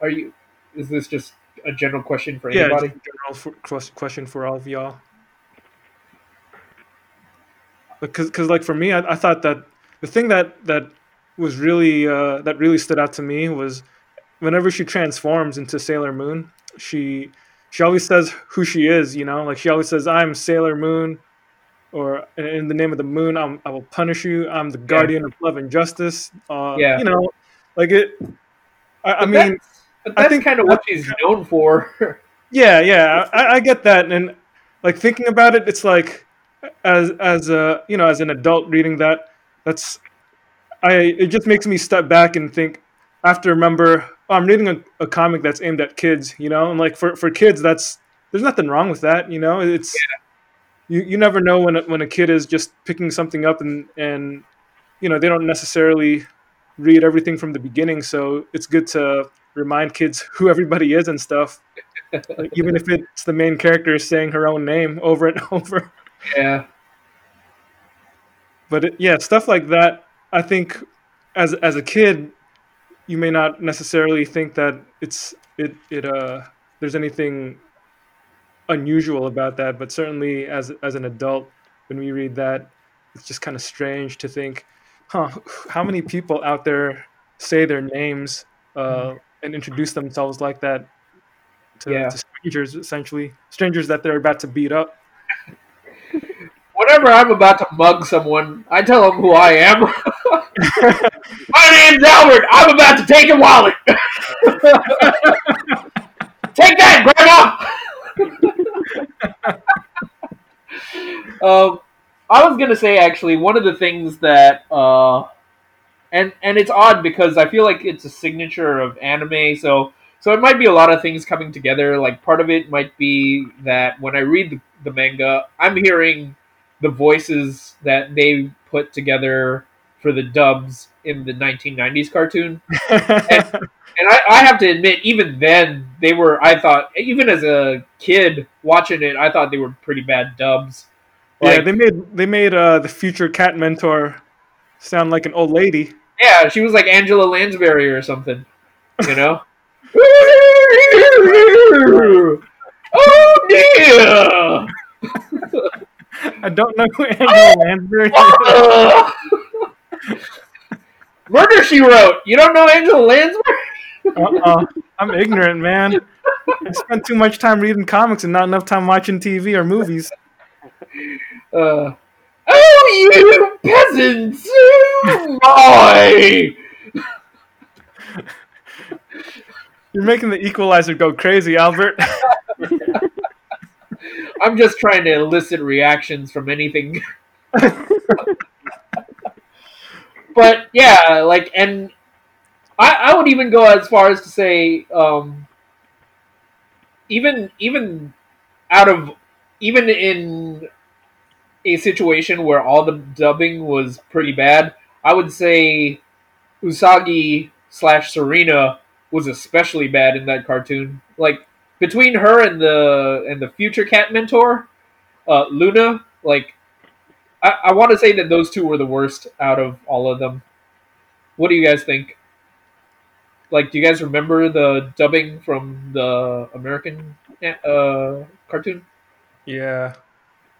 Speaker 1: Are you? Is this just a general question for
Speaker 2: Yeah,
Speaker 1: anybody?
Speaker 2: a general for, question for all of y'all. Because, cause like for me, I, I thought that the thing that that was really uh, that really stood out to me was whenever she transforms into Sailor Moon, she she always says who she is. You know, like she always says, "I'm Sailor Moon," or "In- "In the name of the moon, I'm, I will punish you. I'm the guardian of love and justice." Uh,
Speaker 1: Yeah.
Speaker 2: you know, like it. I, I
Speaker 1: But that's,
Speaker 2: I think
Speaker 1: kind of what she's known for.
Speaker 2: Yeah, yeah, I, I get that, and like thinking about it, it's like as as a you know as an adult reading that, that's I it just makes me step back and think. I have to remember oh, I'm reading a, a comic that's aimed at kids, you know, and like for, for kids, that's there's nothing wrong with that, you know. It's you, you never know when a, when a kid is just picking something up and and you know they don't necessarily read everything from the beginning, so it's good to remind kids who everybody is and stuff like, even if it's the main character saying her own name over and over.
Speaker 1: yeah.
Speaker 2: But it, yeah, stuff like that. I think as as a kid, you may not necessarily think that it's it it uh there's anything unusual about that, but certainly as as an adult, when we read that, it's just kind of strange to think, huh? How many people out there say their names uh, and introduce themselves like that to,
Speaker 1: Yeah.
Speaker 2: to strangers, essentially strangers that they're about to beat up.
Speaker 1: Whenever I'm about to mug someone, I tell them who I am. My name's Albert. I'm about to take your wallet. take that, Grandma. um, I was gonna say actually one of the things that, uh, and and it's odd because I feel like it's a signature of anime. So so it might be a lot of things coming together. Like part of it might be that when I read the, the manga, I'm hearing the voices that they put together for the dubs in the 1990s cartoon. And I, I have to admit, even then, they were, I thought, even as a kid watching it, I thought they were pretty bad dubs.
Speaker 2: yeah, they made they made uh, the future cat mentor sound like an old lady.
Speaker 1: Yeah, she was like Angela Lansbury or something, you know? oh dear!
Speaker 2: I don't know who Angela Lansbury is.
Speaker 1: Murder She Wrote. You don't know Angela Lansbury?
Speaker 2: Uh-uh. I'm ignorant, man. I spent too much time reading comics and not enough time watching TV or movies.
Speaker 1: Uh, oh, you peasants! Oh, my!
Speaker 2: You're making the equalizer go crazy, Albert.
Speaker 1: I'm just trying to elicit reactions from anything. but yeah, like, and I, I would even go as far as to say, um, even even out of even in a situation where all the dubbing was pretty bad, I would say Usagi slash Serena was especially bad in that cartoon. Like between her and the and the future cat mentor, uh, Luna, like I, I want to say that those two were the worst out of all of them. What do you guys think? Like, do you guys remember the dubbing from the American uh, cartoon?
Speaker 2: yeah.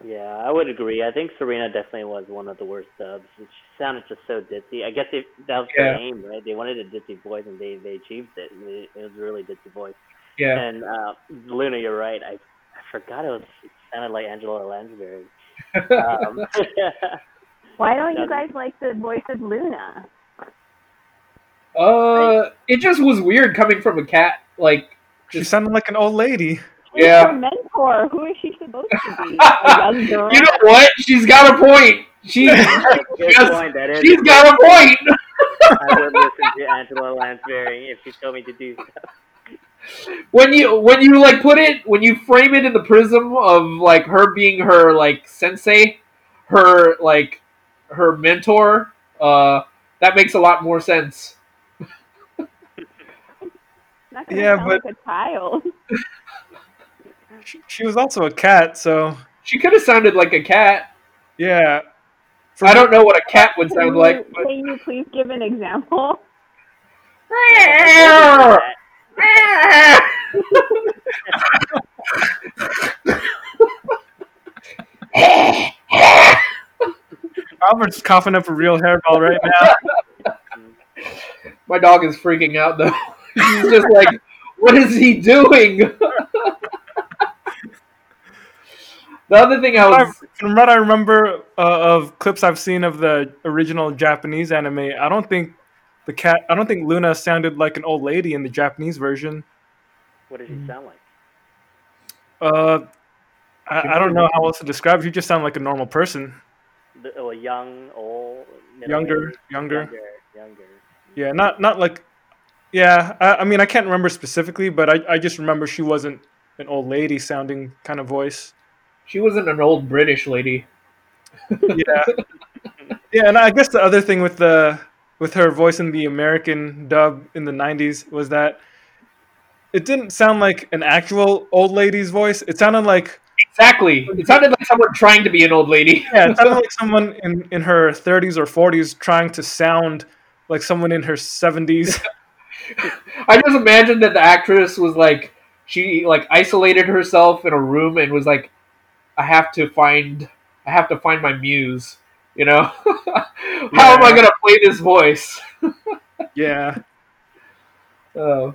Speaker 4: Yeah, I would agree. I think Serena definitely was one of the worst dubs. She sounded just so ditzy. I guess they, that was
Speaker 1: Yeah.
Speaker 4: their aim, right? They wanted a ditzy voice, and they they achieved it. It it was a really ditzy voice.
Speaker 1: Yeah,
Speaker 4: And uh, Luna, you're right. I I forgot it was it sounded like Angela Lansbury. Um,
Speaker 5: Why don't you guys like the voice of Luna?
Speaker 1: Uh, it just was weird coming from a cat. Like,
Speaker 2: She sounded like an old lady.
Speaker 5: Who's
Speaker 1: Yeah.
Speaker 5: her mentor? Who is she supposed to be? A young girl?
Speaker 1: you know what? She's got a point. She,
Speaker 4: Good
Speaker 1: Yes,
Speaker 4: point. That is.
Speaker 1: she's got a point.
Speaker 4: I would listen to Angela Lansbury if she told me to do so.
Speaker 1: when you when you like put it when you frame it in the prism of like her being her like sensei her like her mentor uh that makes a lot more sense
Speaker 5: Not
Speaker 2: Yeah,
Speaker 5: sound
Speaker 2: but-
Speaker 5: like a child.
Speaker 2: She, she was also a cat, so
Speaker 1: she could have sounded like a cat
Speaker 2: yeah.
Speaker 1: i don't know what a cat would
Speaker 5: Can
Speaker 1: sound
Speaker 5: you,
Speaker 1: like but
Speaker 5: can you please give an example?
Speaker 2: Albert's coughing up a real hairball right now.
Speaker 1: my dog is freaking out though he's just like what is he doing the other thing i was
Speaker 2: From what I remember uh, of clips I've seen of the original Japanese anime, I don't think the cat. I don't think Luna sounded like an old lady in the Japanese version.
Speaker 4: What does she sound like?
Speaker 2: Uh, I, I don't know how else to describe. it. You just sound like a normal person,
Speaker 4: The, oh, a young, old,
Speaker 2: younger,
Speaker 4: middle-aged?
Speaker 2: younger.
Speaker 4: younger, younger.
Speaker 2: Yeah, not not like. Yeah, I, I mean I can't remember specifically, but I, I just remember she wasn't an old lady sounding kind of voice.
Speaker 1: She wasn't an old british lady.
Speaker 2: Yeah. Yeah and i guess the other thing with the with her voice in the american dub in the 90s was that it didn't sound like an actual old lady's voice. It sounded like
Speaker 1: exactly. It sounded like someone trying to be an old lady.
Speaker 2: Yeah it sounded like someone in in her 30s or 40s trying to sound like someone in her 70s
Speaker 1: I just imagine that the actress was like she like isolated herself in a room and was like, I have to find I have to find my muse, you know? How am I gonna play this voice?
Speaker 2: yeah
Speaker 1: Uh,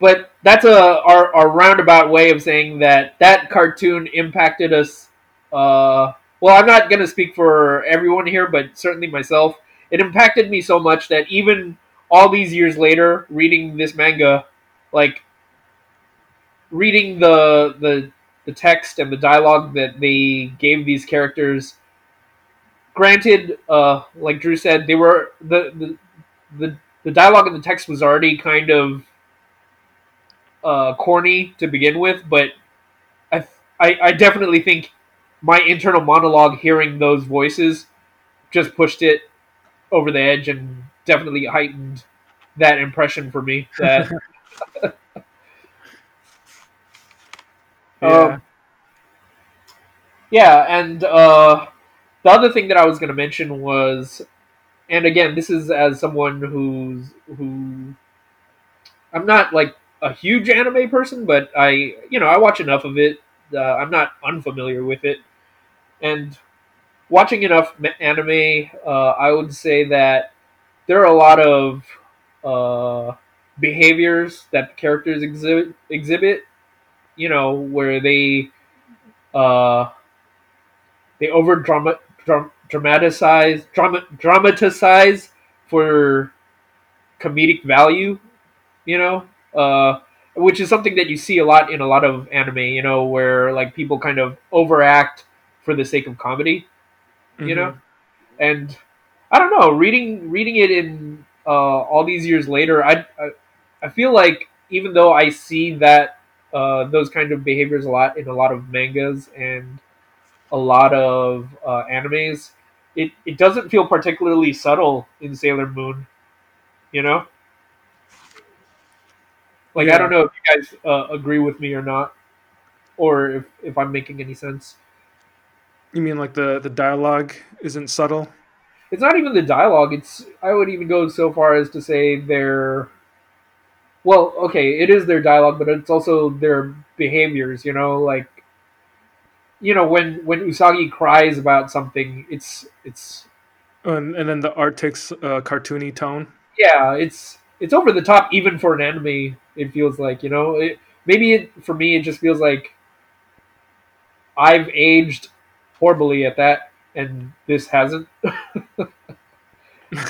Speaker 1: but that's a our, our roundabout way of saying that that cartoon impacted us. Uh, well, I'm not gonna speak for everyone here, but certainly myself. It impacted me so much that even all these years later, reading this manga, like reading the the the text and the dialogue that they gave these characters. Granted, uh, like Drew said, they were the the the, the dialogue in the text was already kind of uh, corny to begin with, but I, I I definitely think my internal monologue hearing those voices just pushed it over the edge and definitely heightened that impression for me that
Speaker 2: yeah
Speaker 1: Um, yeah, and uh, the other thing that I was going to mention was, and again, this is as someone who's who, I'm not like a huge anime person, but I, you know, I watch enough of it. Uh, I'm not unfamiliar with it, and watching enough anime, uh, I would say that there are a lot of uh, behaviors that characters exhibit exhibit you know, where they uh, they over drama, dram, dramatize drama, dramatize for comedic value, you know, uh, which is something that you see a lot in a lot of anime, you know, where like people kind of overact for the sake of comedy, you know, and I don't know, reading reading it in uh, all these years later, I, I I feel like even though I see that uh, those kind of behaviors a lot in a lot of mangas and a lot of uh, animes. It, it doesn't feel particularly subtle in Sailor Moon, you know. Like I don't know if you guys uh, agree with me or not, or if, if I'm making any sense.
Speaker 2: you mean like the the dialogue isn't subtle
Speaker 1: It's not even the dialogue. It's I would even go so far as to say their. Well, okay, it is their dialogue, but it's also their behaviors. You know, like you know when when Usagi cries about something, it's it's
Speaker 2: and, and then the art takes a cartoony tone
Speaker 1: yeah, it's it's over the top even for an anime. It feels like you know it, maybe it for me it just feels like I've aged horribly at that, and this hasn't.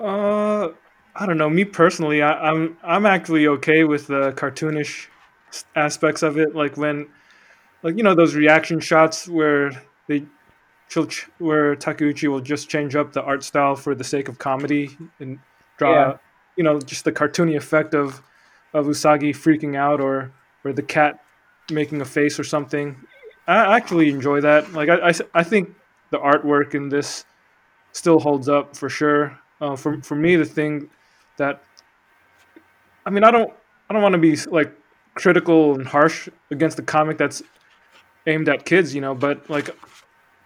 Speaker 2: Uh, I don't know. Me personally, I, I'm I'm actually okay with the cartoonish aspects of it. Like when, like you know, those reaction shots where they, where Takeuchi will just change up the art style for the sake of comedy and draw,
Speaker 1: Yeah.
Speaker 2: you know, just the cartoony effect of of Usagi freaking out or or the cat making a face or something. I actually enjoy that. Like I I think the artwork in this still holds up for sure. Uh, for for me, the thing that I mean, I don't I don't want to be like critical and harsh against the comic that's aimed at kids, you know, but like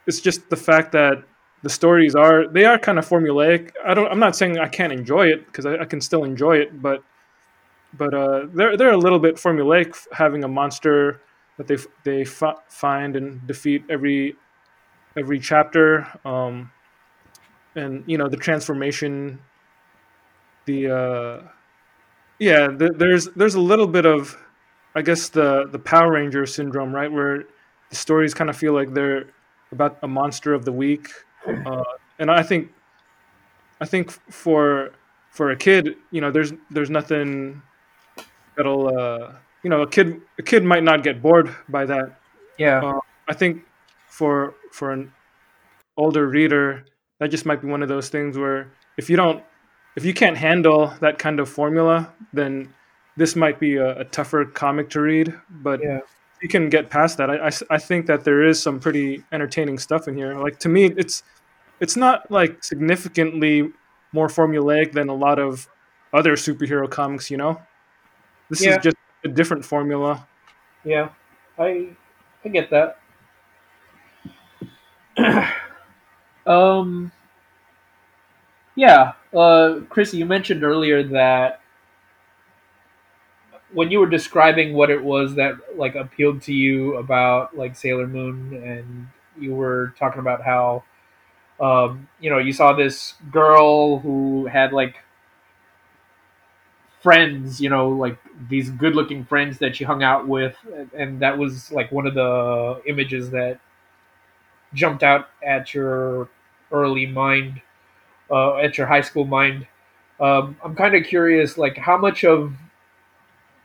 Speaker 2: it's just the fact that the stories are they are kind of formulaic. I don't I'm not saying I can't enjoy it because I, I can still enjoy it, but but uh, they're they're a little bit formulaic having a monster that they they f- find and defeat every every chapter um, and you know the transformation the uh, yeah th- there's there's a little bit of I guess the the Power Ranger syndrome right where the stories kind of feel like they're about a monster of the week uh, and I think I think for for a kid you know there's there's nothing that'll uh, you know a kid a kid might not get bored by that
Speaker 1: Yeah.
Speaker 2: uh, I think for for an older reader, that just might be one of those things where if you don't, if you can't handle that kind of formula, then this might be a, a tougher comic to read. But
Speaker 1: Yeah.
Speaker 2: you can get past that. I I think that there is some pretty entertaining stuff in here. Like to me, it's it's not like significantly more formulaic than a lot of other superhero comics. You know, this
Speaker 1: Yeah.
Speaker 2: is just a different formula.
Speaker 1: Yeah, I I get that. um, yeah, uh, Chrissy, you mentioned earlier that when you were describing what it was that like appealed to you about like Sailor Moon, and you were talking about how um, you know you saw this girl who had like friends, you know, like these good-looking friends that she hung out with, and that was like one of the images that jumped out at your early mind, uh, at your high school mind. Um, I'm kind of curious, like how much of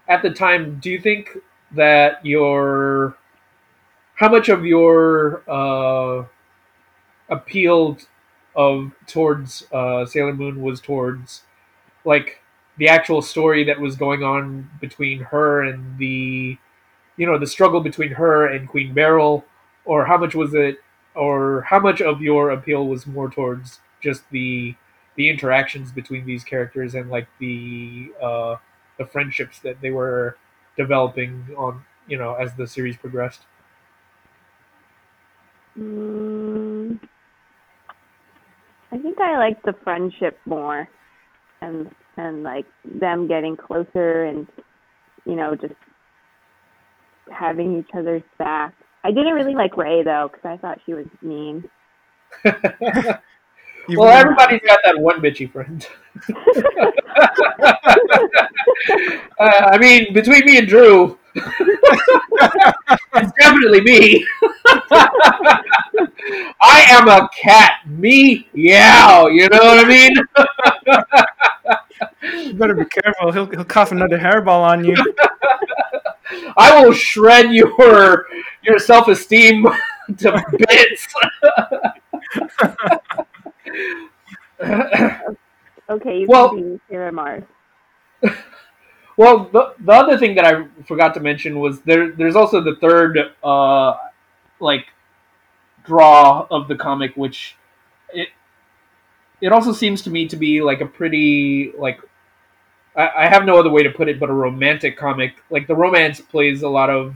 Speaker 1: at the time do you think that your how much of your uh, appeal of towards uh, Sailor Moon was towards like the actual story that was going on between her and the you know the struggle between her and Queen Beryl or how much was it or how much of your appeal was more towards just the the interactions between these characters and like the uh the friendships that they were developing on you know as the series progressed
Speaker 5: Mm, I think I like the friendship more, and and like them getting closer, and you know just having each other's back. I didn't really like Ray though, because I thought she was mean.
Speaker 2: Even
Speaker 1: well
Speaker 2: though-
Speaker 1: everybody's got that one bitchy friend uh, I mean between me and Drew it's definitely me I am a cat me yeah you know what I mean
Speaker 2: You better be careful. He'll he'll cough another hairball on you.
Speaker 1: I will shred your your self esteem to bits.
Speaker 5: okay, you
Speaker 1: Well-
Speaker 5: can be Sailor Mars.
Speaker 1: well, the, the other thing that I forgot to mention was there. There's also the third, uh, like, draw of the comic, which it it also seems to me to be like a pretty like I, I have no other way to put it but a romantic comic. Like the romance plays a lot of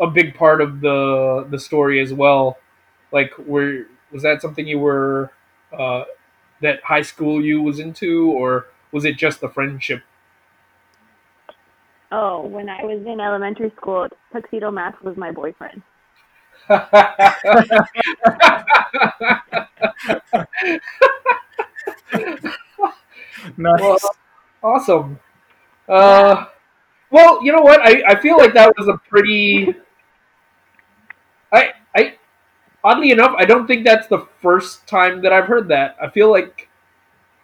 Speaker 1: a big part of the the story as well. Like, were was that something you were uh, that high school you was into, or was it just the friendship?
Speaker 5: Oh, when I was in elementary school, Tuxedo Mask was my boyfriend.
Speaker 2: Nice.
Speaker 1: Well, awesome. Uh, well, you know what? I, I feel like that was a pretty. I I oddly enough, I don't think that's the first time that I've heard that. I feel like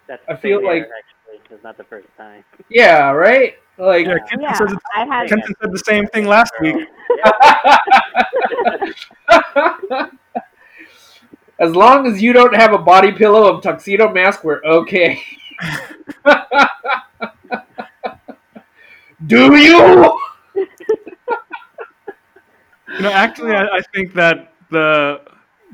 Speaker 4: That's
Speaker 1: I feel like-
Speaker 4: actually, it's not the first time.
Speaker 1: Yeah, right? Like
Speaker 2: Yeah, Kenton,
Speaker 5: Yeah,
Speaker 2: says it-
Speaker 5: I had
Speaker 2: Kenton said the same thing last week.
Speaker 1: as long as you don't have a body pillow of tuxedo mask, we're okay. Do you?
Speaker 2: You know, actually, I, I think that the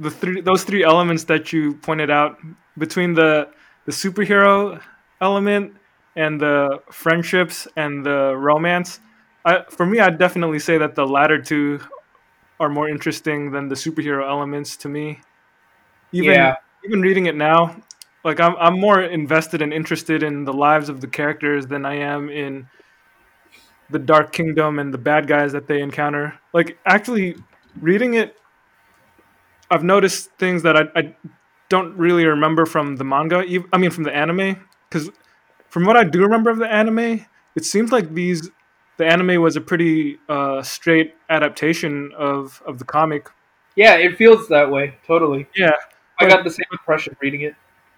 Speaker 2: the three those three elements that you pointed out between the the superhero element and the friendships and the romance, I, for me, I'd definitely say that the latter two are more interesting than the superhero elements to me. Even
Speaker 1: Yeah.
Speaker 2: even reading it now, like I'm I'm more invested and interested in the lives of the characters than I am in the Dark Kingdom and the bad guys that they encounter. Like actually reading it, I've noticed things that I, I don't really remember from the manga. I mean, from the anime, because from what I do remember of the anime, it seems like these the anime was a pretty uh, straight adaptation of of the comic.
Speaker 1: Yeah, it feels that way. Totally.
Speaker 2: Yeah,
Speaker 1: I got the same impression reading it.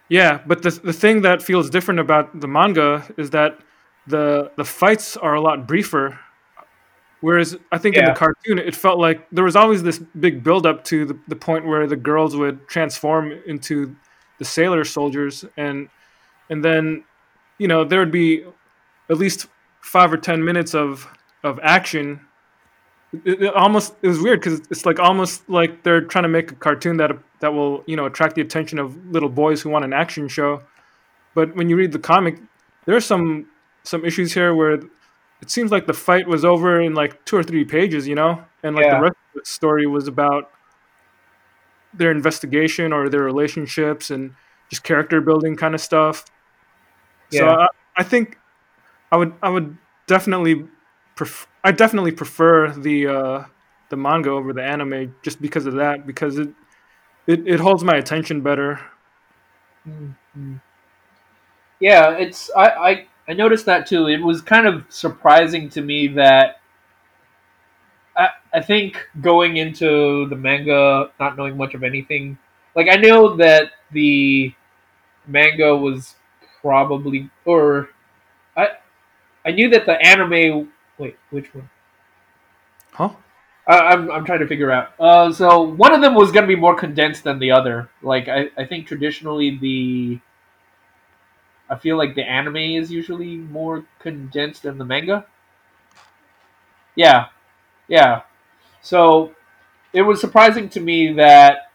Speaker 2: Yeah, but the the thing that feels different about the manga is that the the fights are a lot briefer. Whereas I think in the cartoon, it felt like there was always this big build up to the, the point where the girls would transform into the sailor soldiers, and and then you know there would be at least five or ten minutes of of action. It, it almost it was weird because it's like almost like they're trying to make a cartoon that that will you know attract the attention of little boys who want an action show. But when you read the comic, there are some some issues here where it seems like the fight was over in like two or three pages, you know, and like
Speaker 1: Yeah.
Speaker 2: the rest of the story was about their investigation or their relationships and just character building kind of stuff. So
Speaker 1: Yeah.
Speaker 2: I, I think I would I would definitely pref- I definitely prefer the uh, the manga over the anime just because of that because it it, it holds my attention better.
Speaker 1: Yeah, it's I, I I noticed that too. It was kind of surprising to me that I I think going into the manga not knowing much of anything. Like I know that the manga was probably or I I knew that the anime wait, which one?
Speaker 2: Huh?
Speaker 1: I, I'm I'm trying to figure out. Uh, so one of them was gonna be more condensed than the other. Like I, I think traditionally the I feel like the anime is usually more condensed than the manga. Yeah, yeah. So it was surprising to me that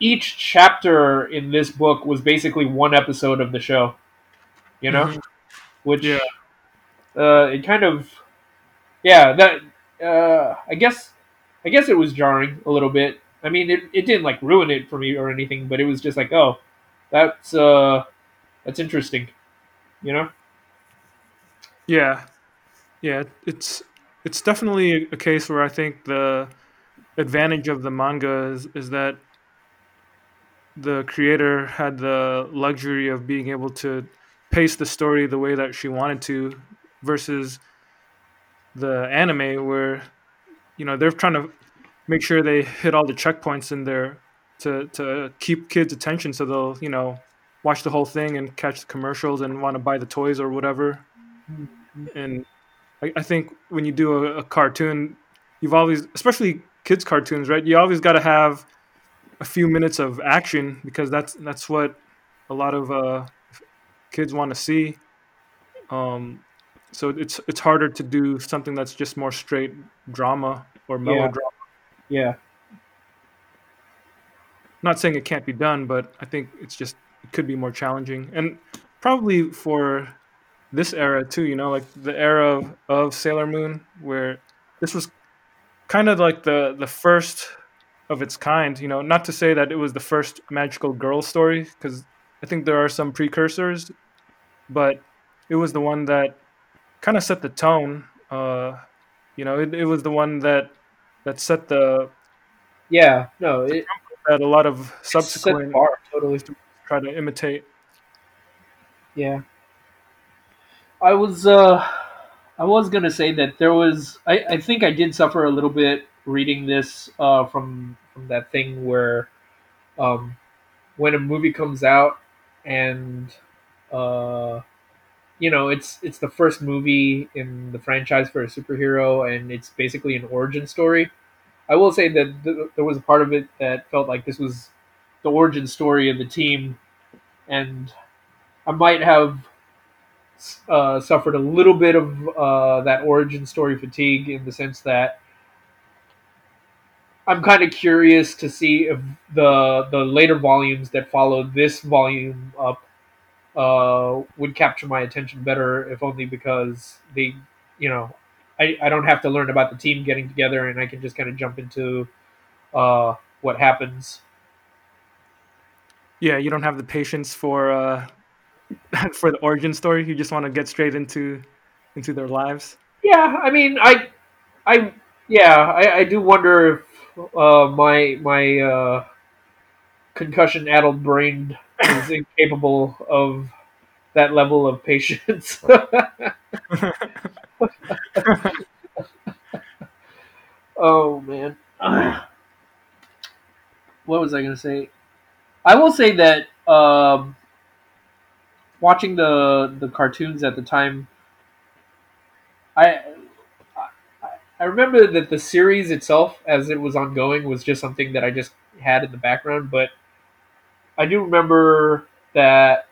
Speaker 1: each chapter in this book was basically one episode of the show. You know,
Speaker 2: Mhm.
Speaker 1: which
Speaker 2: Yeah.
Speaker 1: uh, it kind of yeah that uh, I guess I guess it was jarring a little bit. I mean, it, it didn't like ruin it for me or anything, but it was just like, oh, that's uh, that's interesting, you know?
Speaker 2: Yeah, yeah. It's it's definitely a case where I think the advantage of the manga is, is that the creator had the luxury of being able to pace the story the way that she wanted to, versus the anime where you know they're trying to make sure they hit all the checkpoints in there to to keep kids' attention, so they'll you know watch the whole thing and catch the commercials and want to buy the toys or whatever and I, I think when you do a, a cartoon, you've always, especially kids' cartoons, right? You always got to have a few minutes of action because that's that's what a lot of uh, kids want to see. Um, so it's it's harder to do something that's just more straight drama or
Speaker 1: Yeah.
Speaker 2: melodrama.
Speaker 1: Yeah,
Speaker 2: Not saying it can't be done, but I think it's just it could be more challenging and probably for this era too. You know, like the era of, of Sailor Moon, where this was kind of like the the first of its kind. You know, not to say that it was the first magical girl story, because I think there are some precursors, but it was the one that kind of set the tone. Uh, you know, it, it was the one that that set the
Speaker 1: yeah. No, it
Speaker 2: that a lot of subsequent
Speaker 1: bar totally.
Speaker 2: try to imitate.
Speaker 1: Yeah. I was uh I was gonna say that there was I, I think I did suffer a little bit reading this uh from from that thing where um when a movie comes out and uh, you know, it's it's the first movie in the franchise for a superhero, and it's basically an origin story. I will say that th- there was a part of it that felt like this was the origin story of the team, and I might have uh, suffered a little bit of uh, that origin story fatigue in the sense that I'm kind of curious to see if the the later volumes that follow this volume up uh, would capture my attention better, if only because they, you know, I, I don't have to learn about the team getting together and I can just kind of jump into uh, what happens.
Speaker 2: Yeah, you don't have the patience for uh, for the origin story. You just want to get straight into into their lives.
Speaker 1: Yeah, I mean, I, I, yeah, I, I do wonder if uh, my my uh, concussion-addled brain is incapable of that level of patience. oh man, what was I going to say? I will say that um, watching the the cartoons at the time, I I remember that the series itself, as it was ongoing, was just something that I just had in the background. But I do remember that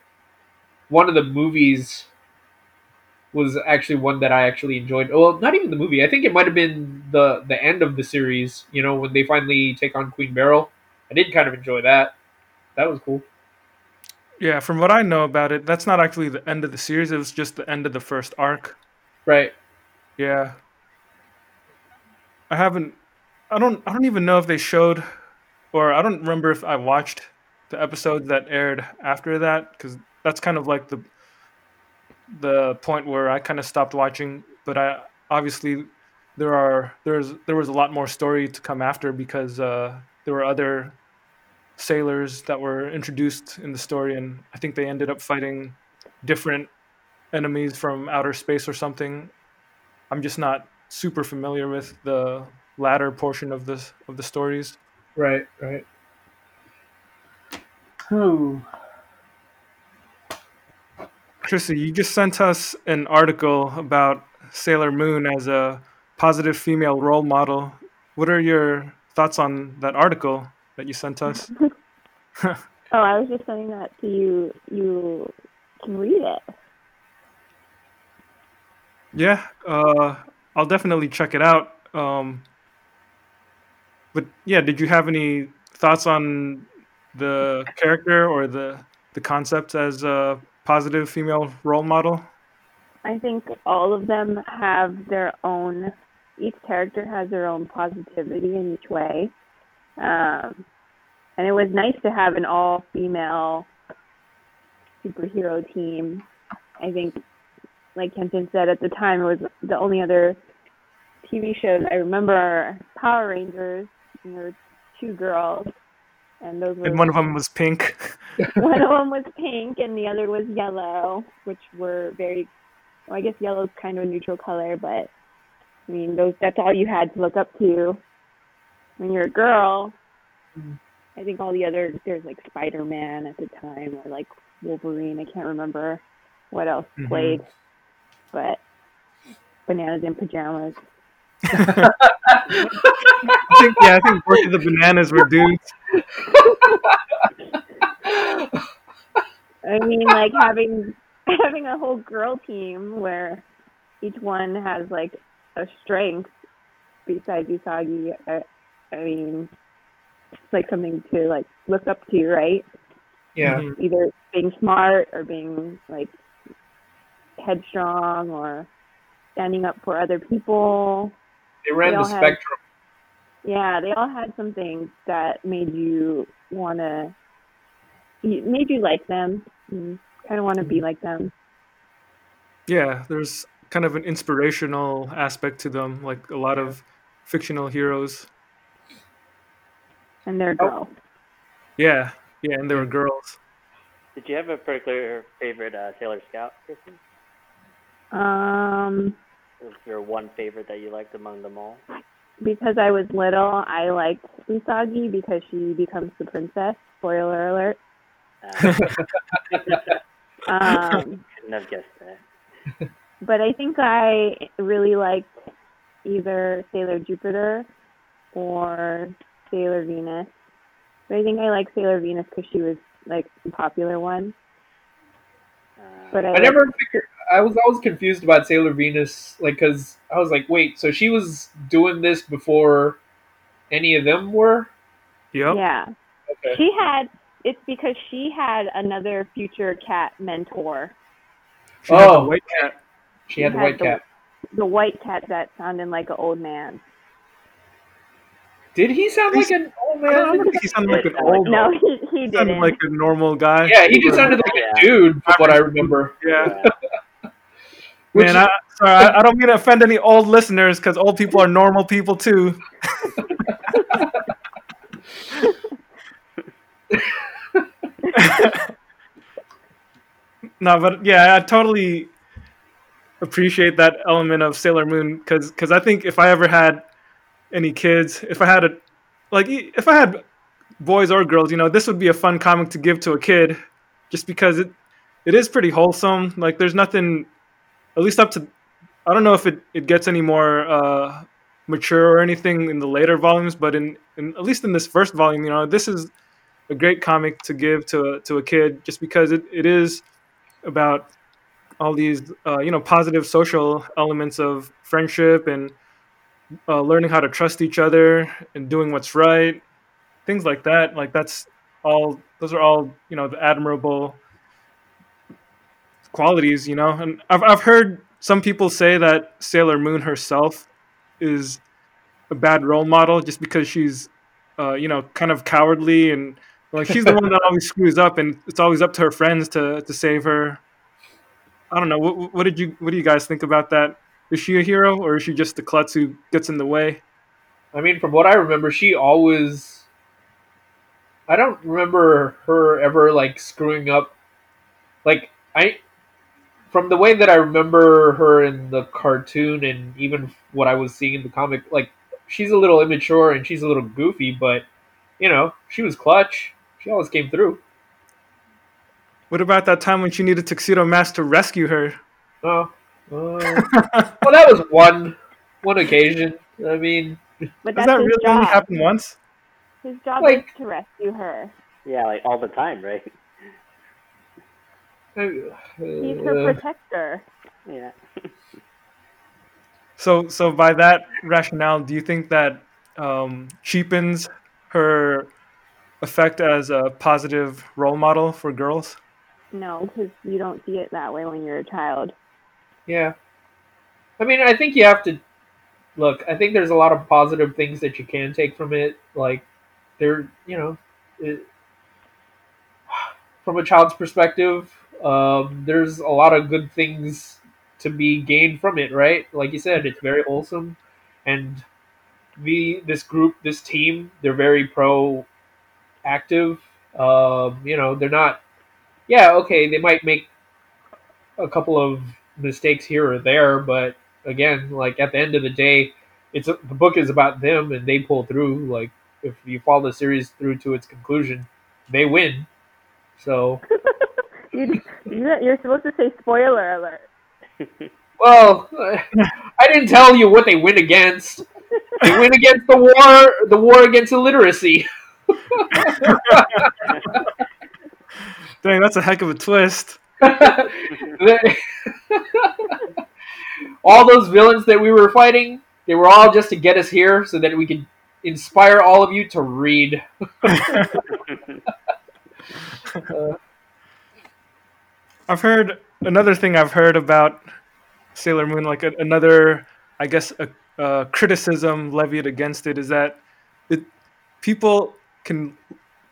Speaker 1: one of the movies was actually one that I actually enjoyed. Oh, well, not even the movie. I think it might have been the the end of the series. You know, when they finally take on Queen Beryl. I did kind of enjoy that. That was cool.
Speaker 2: Yeah, from what I know about it, that's not actually the end of the series. It was just the end of the first arc.
Speaker 1: Right.
Speaker 2: Yeah. I haven't. I don't. I don't even know if they showed, or I don't remember if I watched the episodes that aired after that because that's kind of like the the point where I kind of stopped watching. But I obviously there are there's there was a lot more story to come after because uh, there were other sailors that were introduced in the story, and I think they ended up fighting different enemies from outer space or something. I'm just not super familiar with the latter portion of this of the stories.
Speaker 1: Right. Right. Oh.
Speaker 2: Chrissy, you just sent us an article about Sailor Moon as a positive female role model. What are your thoughts on that article that you sent us?
Speaker 5: oh, I was just saying that to you. You can read it.
Speaker 2: Yeah, uh, I'll definitely check it out. Um, but yeah, did you have any thoughts on the character or the the concept as a positive female role model?
Speaker 5: I think all of them have their own. Each character has their own positivity in each way, um, and it was nice to have an all-female superhero team. I think, like Kenton said at the time, it was the only other TV shows I remember are Power Rangers. And there were two girls, and those were
Speaker 2: And one of them was pink.
Speaker 5: one of them was pink and the other was yellow, which were very. Well, I guess yellow's kind of a neutral color, but I mean, those that's all you had to look up to when you're a girl. I think all the other there's like Spider Man at the time or like Wolverine. I can't remember what else
Speaker 2: Mhm.
Speaker 5: played, but bananas in pajamas.
Speaker 2: I think yeah, I think both of the bananas were dudes.
Speaker 5: I mean, like having having a whole girl team where each one has like a strength besides Usagi. I, I mean, it's like something to like look up to, right?
Speaker 1: Yeah.
Speaker 2: Mhm.
Speaker 5: Either being smart or being like headstrong or standing up for other people.
Speaker 1: They ran
Speaker 5: They
Speaker 1: the
Speaker 5: all had-
Speaker 1: spectrum.
Speaker 5: Yeah, they all had some things that made you wanna, you- made you like them. Kind of want to be like them.
Speaker 2: Yeah, there's kind of an inspirational aspect to them, like a lot of fictional heroes.
Speaker 5: And they're
Speaker 1: Oh.
Speaker 5: girls.
Speaker 2: Yeah, yeah, and they were girls.
Speaker 4: Did you have a particular favorite uh, Sailor Scout, Kristen?
Speaker 5: Um,
Speaker 4: Was there one favorite that you liked among them all?
Speaker 5: Because I was little, I liked Usagi because she becomes the princess. Spoiler alert. Um,
Speaker 4: couldn't have guessed that.
Speaker 5: but I think I really liked either Sailor Jupiter or Sailor Venus. But I think I like Sailor Venus because she was like the popular one. But I,
Speaker 1: I
Speaker 5: liked-
Speaker 1: never figured. I was always confused about Sailor Venus, like, because I was like, wait, so she was doing this before any of them were?
Speaker 2: Yep.
Speaker 5: Yeah.
Speaker 1: Okay.
Speaker 5: She had. It's because she had another future cat mentor,
Speaker 2: She had the
Speaker 1: Oh.
Speaker 2: white cat.
Speaker 1: She had the white
Speaker 5: the-
Speaker 1: cat.
Speaker 5: the white cat that sounded like an old man.
Speaker 1: Did he sound like an old
Speaker 2: I don't
Speaker 1: man?
Speaker 2: think he sounded like an
Speaker 4: Yeah,
Speaker 2: old.
Speaker 5: No, he, he
Speaker 2: he sounded
Speaker 5: didn't.
Speaker 2: like a normal guy.
Speaker 1: Yeah, he just sounded like a
Speaker 4: Yeah.
Speaker 1: dude, from what I remember.
Speaker 2: Yeah.
Speaker 4: yeah.
Speaker 1: Which
Speaker 2: Man, I, sorry, I, I don't mean to offend any old listeners because old people are normal people too. no, but yeah, I totally appreciate that element of Sailor Moon because because I think if I ever had any kids, if I had a like if I had boys or girls, you know, this would be a fun comic to give to a kid, just because it it is pretty wholesome. Like there's nothing, at least up to I don't know if it, it gets any more uh, mature or anything in the later volumes, but in, in at least in this first volume, you know, this is a great comic to give to a, to a kid just because it, it is about all these uh, you know positive social elements of friendship and uh, learning how to trust each other and doing what's right, things like that. Like that's all; those are all you know the admirable qualities, you know. And I've I've heard some people say that Sailor Moon herself is a bad role model just because she's, uh, you know, kind of cowardly and like she's the one that always screws up, and it's always up to her friends to to save her. I don't know. What, what did you What do you guys think about that? Is she a hero, or is she just the klutz who gets in the way?
Speaker 1: I mean, from what I remember, she always. I don't remember her ever like screwing up. Like I, from the way that I remember her in the cartoon and even what I was seeing in the comic, like she's a little immature and she's a little goofy, but you know she was clutch. She always came through.
Speaker 2: What about that time when she needed Tuxedo Mask to rescue her?
Speaker 1: Oh, well, that was one one occasion. I mean,
Speaker 5: but
Speaker 2: Does that really
Speaker 5: job.
Speaker 2: only happen once?
Speaker 5: His job
Speaker 1: Like-
Speaker 5: is to rescue her.
Speaker 4: Yeah, like all the time, right?
Speaker 5: He's
Speaker 1: uh,
Speaker 5: her protector.
Speaker 4: Yeah.
Speaker 2: So, so by that rationale, do you think that um, cheapens her effect as a positive role model for girls?
Speaker 5: No, because you don't see it that way when you're a child.
Speaker 1: Yeah. I mean, I think you have to look. I think there's a lot of positive things that you can take from it. Like, there, you know, it, from a child's perspective, um, there's a lot of good things to be gained from it, right? Like you said, it's very wholesome, and the this group, this team, they're very proactive. Um, you know, they're not. Yeah, okay, they might make a couple of mistakes here or there, but again, like at the end of the day, it's a, the book is about them and they pull through. Like if you follow the series through to its conclusion, they win. So,
Speaker 5: You, you- you're supposed to say spoiler alert.
Speaker 1: well, I didn't tell you what they win against. They win against the war, the war against illiteracy.
Speaker 2: Dang, that's a heck of a twist.
Speaker 1: all those villains that we were fighting, they were all just to get us here so that we could inspire all of you to read. Uh,
Speaker 2: I've heard another thing I've heard about Sailor Moon, like a, another, I guess, a, a criticism levied against it is that it people can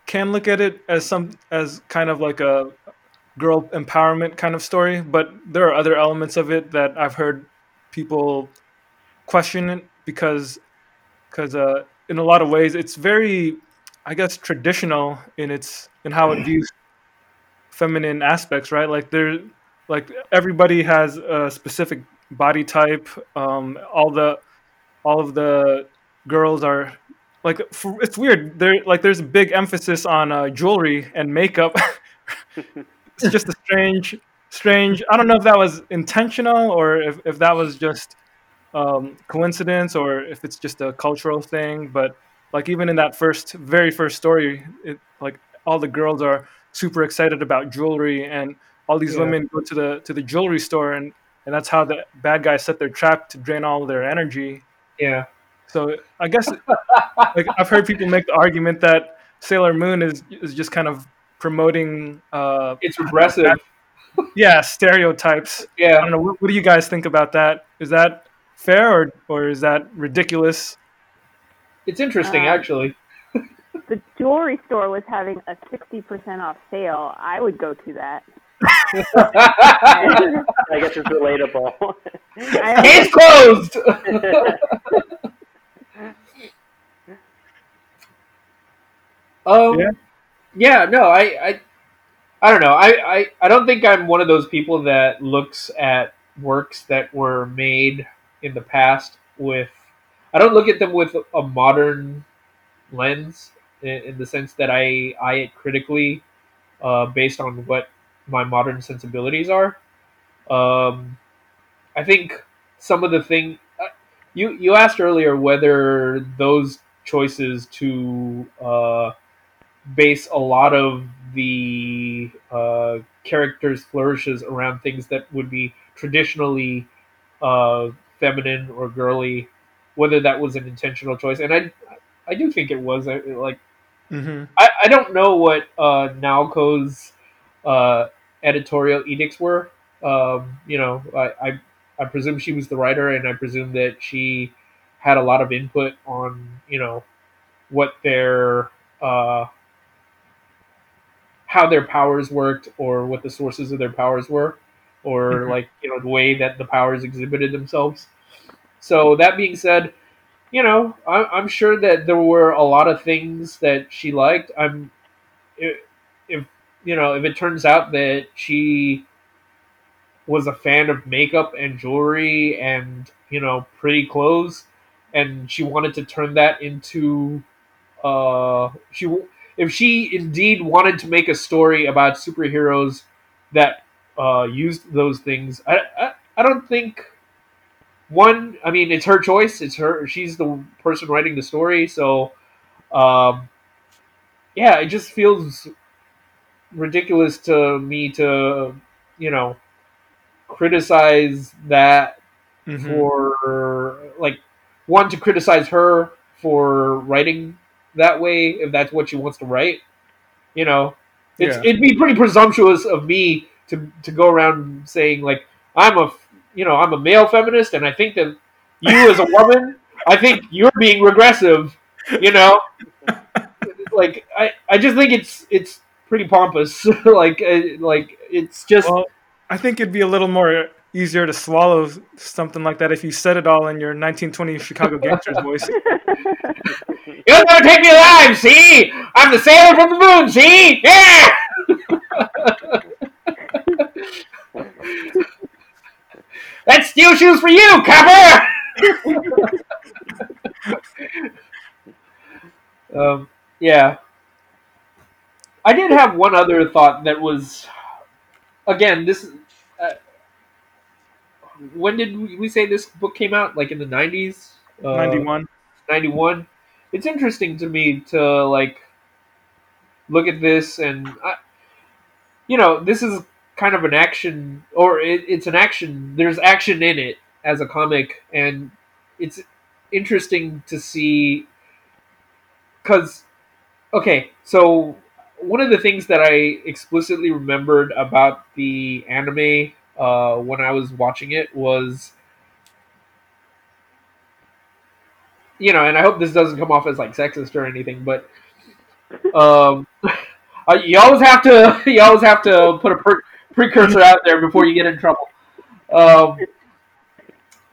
Speaker 2: can look at it as some as kind of like a girl empowerment kind of story, but there are other elements of it that I've heard people question it because because uh, in a lot of ways it's very I guess traditional in its in how it views feminine aspects, right? Like there, like everybody has a specific body type. Um, all the all of the girls are like it's weird. There like there's a big emphasis on uh, jewelry and makeup it's just a strange, strange. I don't know if that was intentional or if, if that was just um, coincidence or if it's just a cultural thing. But like even in that first, very first story, it, like all the girls are super excited about jewelry, and all these
Speaker 1: Yeah.
Speaker 2: women go to the to the jewelry store, and and that's how the bad guys set their trap to drain all their energy.
Speaker 1: Yeah.
Speaker 2: So I guess like I've heard people make the argument that Sailor Moon is is just kind of promoting uh
Speaker 1: It's regressive.
Speaker 2: yeah stereotypes. I
Speaker 1: Yeah.
Speaker 2: don't know. What, what do you guys think about that? Is that fair or or is that ridiculous?
Speaker 1: It's interesting,
Speaker 5: Uh,
Speaker 1: actually.
Speaker 5: The jewelry store was having a 60% off sale. I would go to that.
Speaker 4: I guess it's relatable.
Speaker 5: I
Speaker 1: Case closed. um,
Speaker 2: Yeah.
Speaker 1: Yeah. no, I, I, I don't know. I, I, I don't think I'm one of those people that looks at works that were made in the past with. I don't look at them with a modern lens in, in the sense that I eye it critically, uh, based on what my modern sensibilities are. Um, I think some of the thing uh, you you asked earlier whether those choices to uh, base a lot of the uh, characters flourishes around things that would be traditionally uh, feminine or girly, whether that was an intentional choice, and I I do think it was I, like
Speaker 2: Mm-hmm.
Speaker 1: I, I don't know what uh, Naoko's uh, editorial edicts were. Um, you know, I, I I presume she was the writer, and I presume that she had a lot of input on you know what their uh, how their powers worked, or what the sources of their powers were, or
Speaker 2: Mhm.
Speaker 1: like you know the way that the powers exhibited themselves. So that being said, you know, I, I'm sure that there were a lot of things that she liked. I'm, if you know, if it turns out that she was a fan of makeup and jewelry and you know pretty clothes, and she wanted to turn that into, uh, she if she indeed wanted to make a story about superheroes that uh, used those things, I, I I don't think one i mean it's her choice it's her she's the person writing the story so um yeah it just feels ridiculous to me to you know criticize that
Speaker 2: Mm-hmm.
Speaker 1: for like one to criticize her for writing that way if that's what she wants to write you know? It's
Speaker 2: Yeah.
Speaker 1: it'd be pretty presumptuous of me to to go around saying like i'm a you know i'm a male feminist and i think that you as a woman i think you're being regressive you know? Like i i just think it's it's pretty pompous. Like uh, like it's just
Speaker 2: Well, I think it'd be a little more easier to swallow something like that if you said it all in your 1920s Chicago gangsters voice.
Speaker 1: You're gonna take me alive, see? I'm the sailor from the moon, see? Yeah! That's steel shoes for you, copper! um, yeah. I did have one other thought that was, again, this. When did we say this book came out? Like in the 90s? Uh,
Speaker 2: 91.
Speaker 1: 91 it's interesting to me to like look at this and I, you know this is kind of an action or it, it's an action there's action in it as a comic and it's interesting to see because okay so one of the things that i explicitly remembered about the anime uh, when i was watching it was you know, and I hope this doesn't come off as like sexist or anything, but um, uh, you always have to you always have to put a pre- precursor out there before you get in trouble. Um,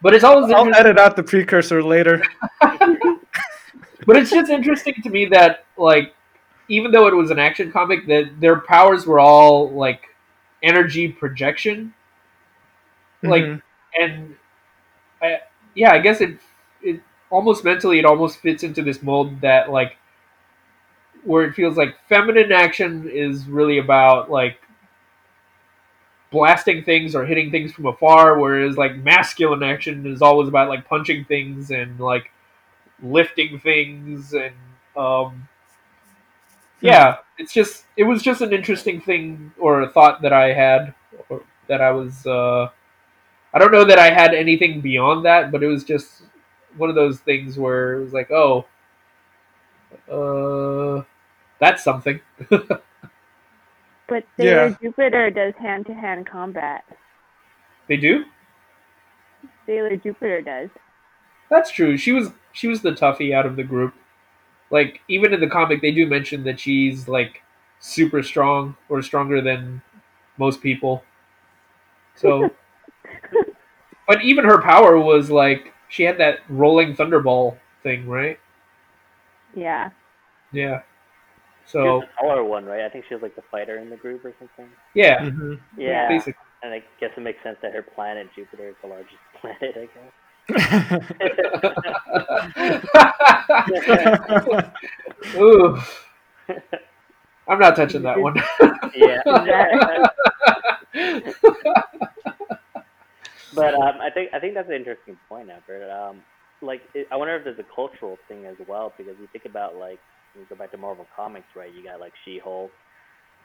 Speaker 1: but it's always
Speaker 2: I'll edit out the precursor later.
Speaker 1: but it's just interesting to me that like even though it was an action comic, that their powers were all like energy projection, like
Speaker 2: Mhm.
Speaker 1: and I, yeah, I guess it it almost mentally it almost fits into this mold that like where it feels like feminine action is really about like blasting things or hitting things from afar, whereas like masculine action is always about like punching things and like lifting things and um yeah, it's just it was just an interesting thing or a thought that I had or that I was uh I don't know that I had anything beyond that, but it was just one of those things where it was like, oh, uh, that's something.
Speaker 5: But
Speaker 2: Yeah.
Speaker 5: Sailor Jupiter does hand to hand combat.
Speaker 1: they do.
Speaker 5: Sailor Jupiter does.
Speaker 1: That's true. She was she was the toughie out of the group. Like even in the comic, they do mention that she's like super strong or stronger than most people. So, but even her power was like she had that rolling thunderball thing, right?
Speaker 5: Yeah.
Speaker 1: Yeah.
Speaker 4: She's
Speaker 1: So
Speaker 4: the taller one, right? I think she was like the fighter in the group or something.
Speaker 1: yeah,
Speaker 2: Mhm.
Speaker 4: Yeah.
Speaker 1: basically.
Speaker 4: And I guess it makes sense that her planet, Jupiter, is the largest planet, I guess.
Speaker 1: Ooh, I'm not touching that one.
Speaker 4: yeah. But um, I think I think that's an interesting point, Albert. Um, like, it, I wonder if there's a cultural thing as well because you think about like, you go back to Marvel Comics, right? You got like She-Hulk,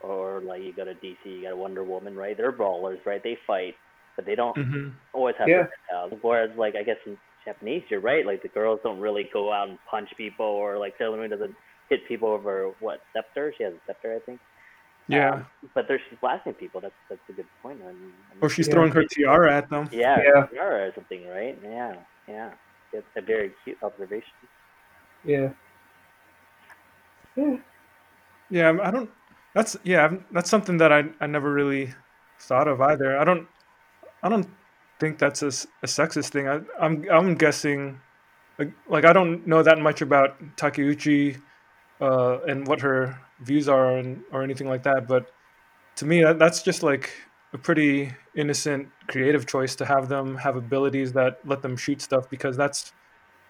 Speaker 4: or like you go to DC, you got Wonder Woman, right? They're brawlers, right? They fight, but they don't
Speaker 2: Mhm.
Speaker 4: always have
Speaker 1: Yeah.
Speaker 4: yeah. Whereas, like, I guess in Japanese, you're right. Like, the girls don't really go out and punch people, or like Sailor Moon doesn't hit people over what scepter? She has a scepter, I think.
Speaker 2: Yeah.
Speaker 4: Um, but there's she's blasting people. That's that's a good point. I mean, I mean,
Speaker 2: Or she's
Speaker 1: Yeah.
Speaker 2: throwing her tiara at them.
Speaker 4: yeah,
Speaker 1: Yeah.
Speaker 4: tiara or something, right? Yeah, yeah. It's a very cute observation.
Speaker 1: yeah. Yeah.
Speaker 2: Yeah, I'm- don't. That's yeah. That's something that I I never really thought of either. I don't. I don't think that's a, a sexist thing. I, I'm I'm guessing, like, like I don't know that much about Takeuchi, uh, and what her views are and or anything like that. But to me, that, that's just like a pretty innocent, creative choice to have them have abilities that let them shoot stuff because that's,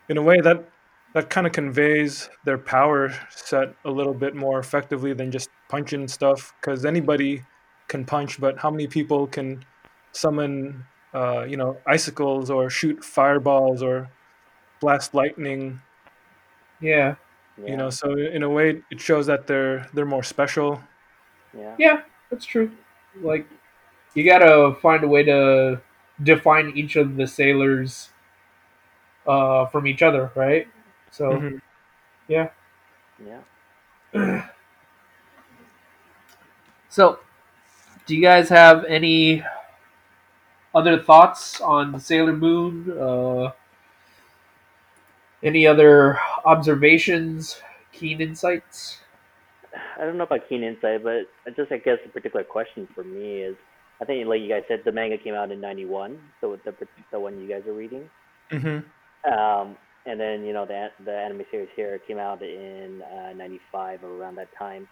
Speaker 2: in a way, that that kind of conveys their power set a little bit more effectively than just punching stuff because anybody can punch but how many people can summon uh, you know icicles or shoot fireballs or blast lightning
Speaker 1: Yeah.
Speaker 4: Yeah,
Speaker 2: you know so in a way it shows that they're they're more special
Speaker 4: yeah,
Speaker 1: Yeah, that's true. Like, you gotta find a way to define each of the sailors uh, from each other, right? So,
Speaker 2: Mhm.
Speaker 1: yeah.
Speaker 4: yeah.
Speaker 1: So, do you guys have any other thoughts on Sailor Moon? Uh, any other observations, keen insights?
Speaker 4: I don't know about keen insight, but just I guess the particular question for me is, I think like you guys said, the manga came out in '91, so the the one you guys are reading.
Speaker 2: hmm
Speaker 4: Um, and then you know the the anime series here came out in uh, '95 or around that time.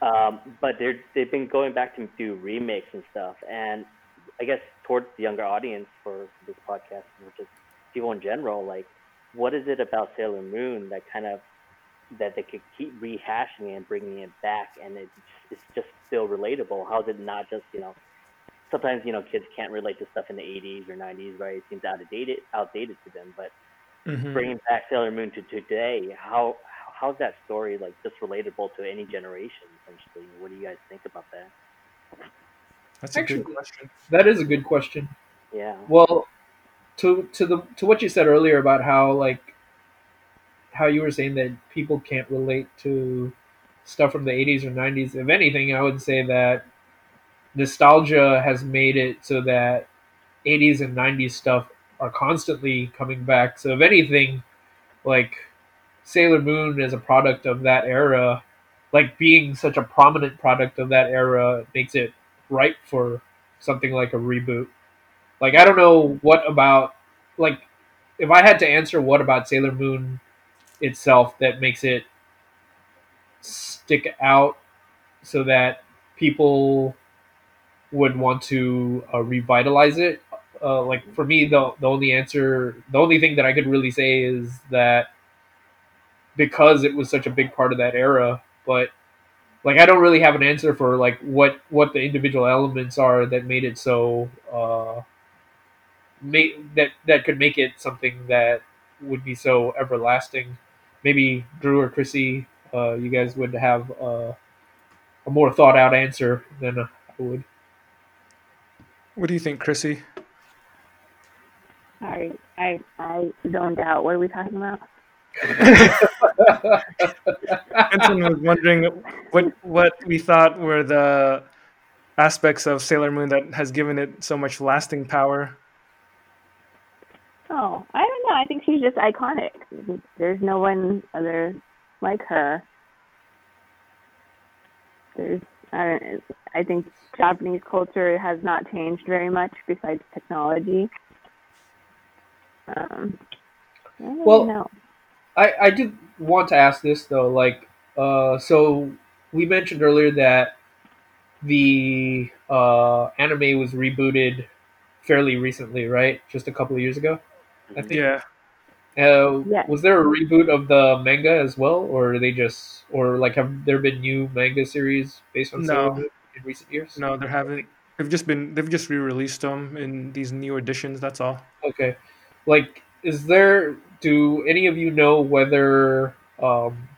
Speaker 4: Um, but they're they've been going back to do remakes and stuff, and I guess towards the younger audience for this podcast or just people in general, like what is it about Sailor Moon that kind of that they could keep rehashing and bringing it back, and it's it's just still relatable? How is it not just you know? Sometimes you know kids can't relate to stuff in the 80s or 90s, right? It seems outdated, outdated to them. But
Speaker 2: hmm
Speaker 4: bringing back Sailor Moon to today, how how's that story like just relatable to any generation? Essentially, what do you guys think about that?
Speaker 2: that's a
Speaker 1: Actually-
Speaker 2: good question
Speaker 1: That is a good question.
Speaker 4: Yeah,
Speaker 1: Well, to to the to what you said earlier about how like how you were saying that people can't relate to stuff from the 80s or 90s. If anything, I would say that nostalgia has made it so that 80s and 90s stuff are constantly coming back. So if anything, like Sailor Moon is a product of that era, like being such a prominent product of that era makes it ripe for something like a reboot. Like I don't know what about like if I had to answer what about Sailor Moon itself that makes it stick out so that people would want to uh, revitalize it. Uh, like for me, the the only answer, the only thing that I could really say is that because it was such a big part of that era, but like I don't really have an answer for like what what the individual elements are that made it so uh, make that that could make it something that would be so everlasting. Maybe Drew or Chrissy, uh, you guys would have uh, a more thought out answer than I would.
Speaker 2: What do you think, Chrissy?
Speaker 5: Sorry, I I zoned out. What are we talking about?
Speaker 2: Benson was wondering what what we thought were the aspects of Sailor Moon that has given it so much lasting power.
Speaker 5: Oh, I don't know. I think she's just iconic. There's no one other like her. There's I don't. I think Japanese culture has not changed very much besides technology. Um, I
Speaker 1: Well,
Speaker 5: know.
Speaker 1: I, I did want to ask this though, like, uh, so we mentioned earlier that the uh, anime was rebooted fairly recently, right? Just a couple of years ago, I think.
Speaker 2: Yeah.
Speaker 1: Uh,
Speaker 5: Yes.
Speaker 1: Was there a reboot of the manga as well, or are they just, or like, have there been new manga series based on Sailor
Speaker 2: No.
Speaker 1: Moon in recent years?
Speaker 2: No, there haven't. They've just been they've just re-released them in these new editions. That's all.
Speaker 1: Okay. Like, is there? Do any of you know whether um,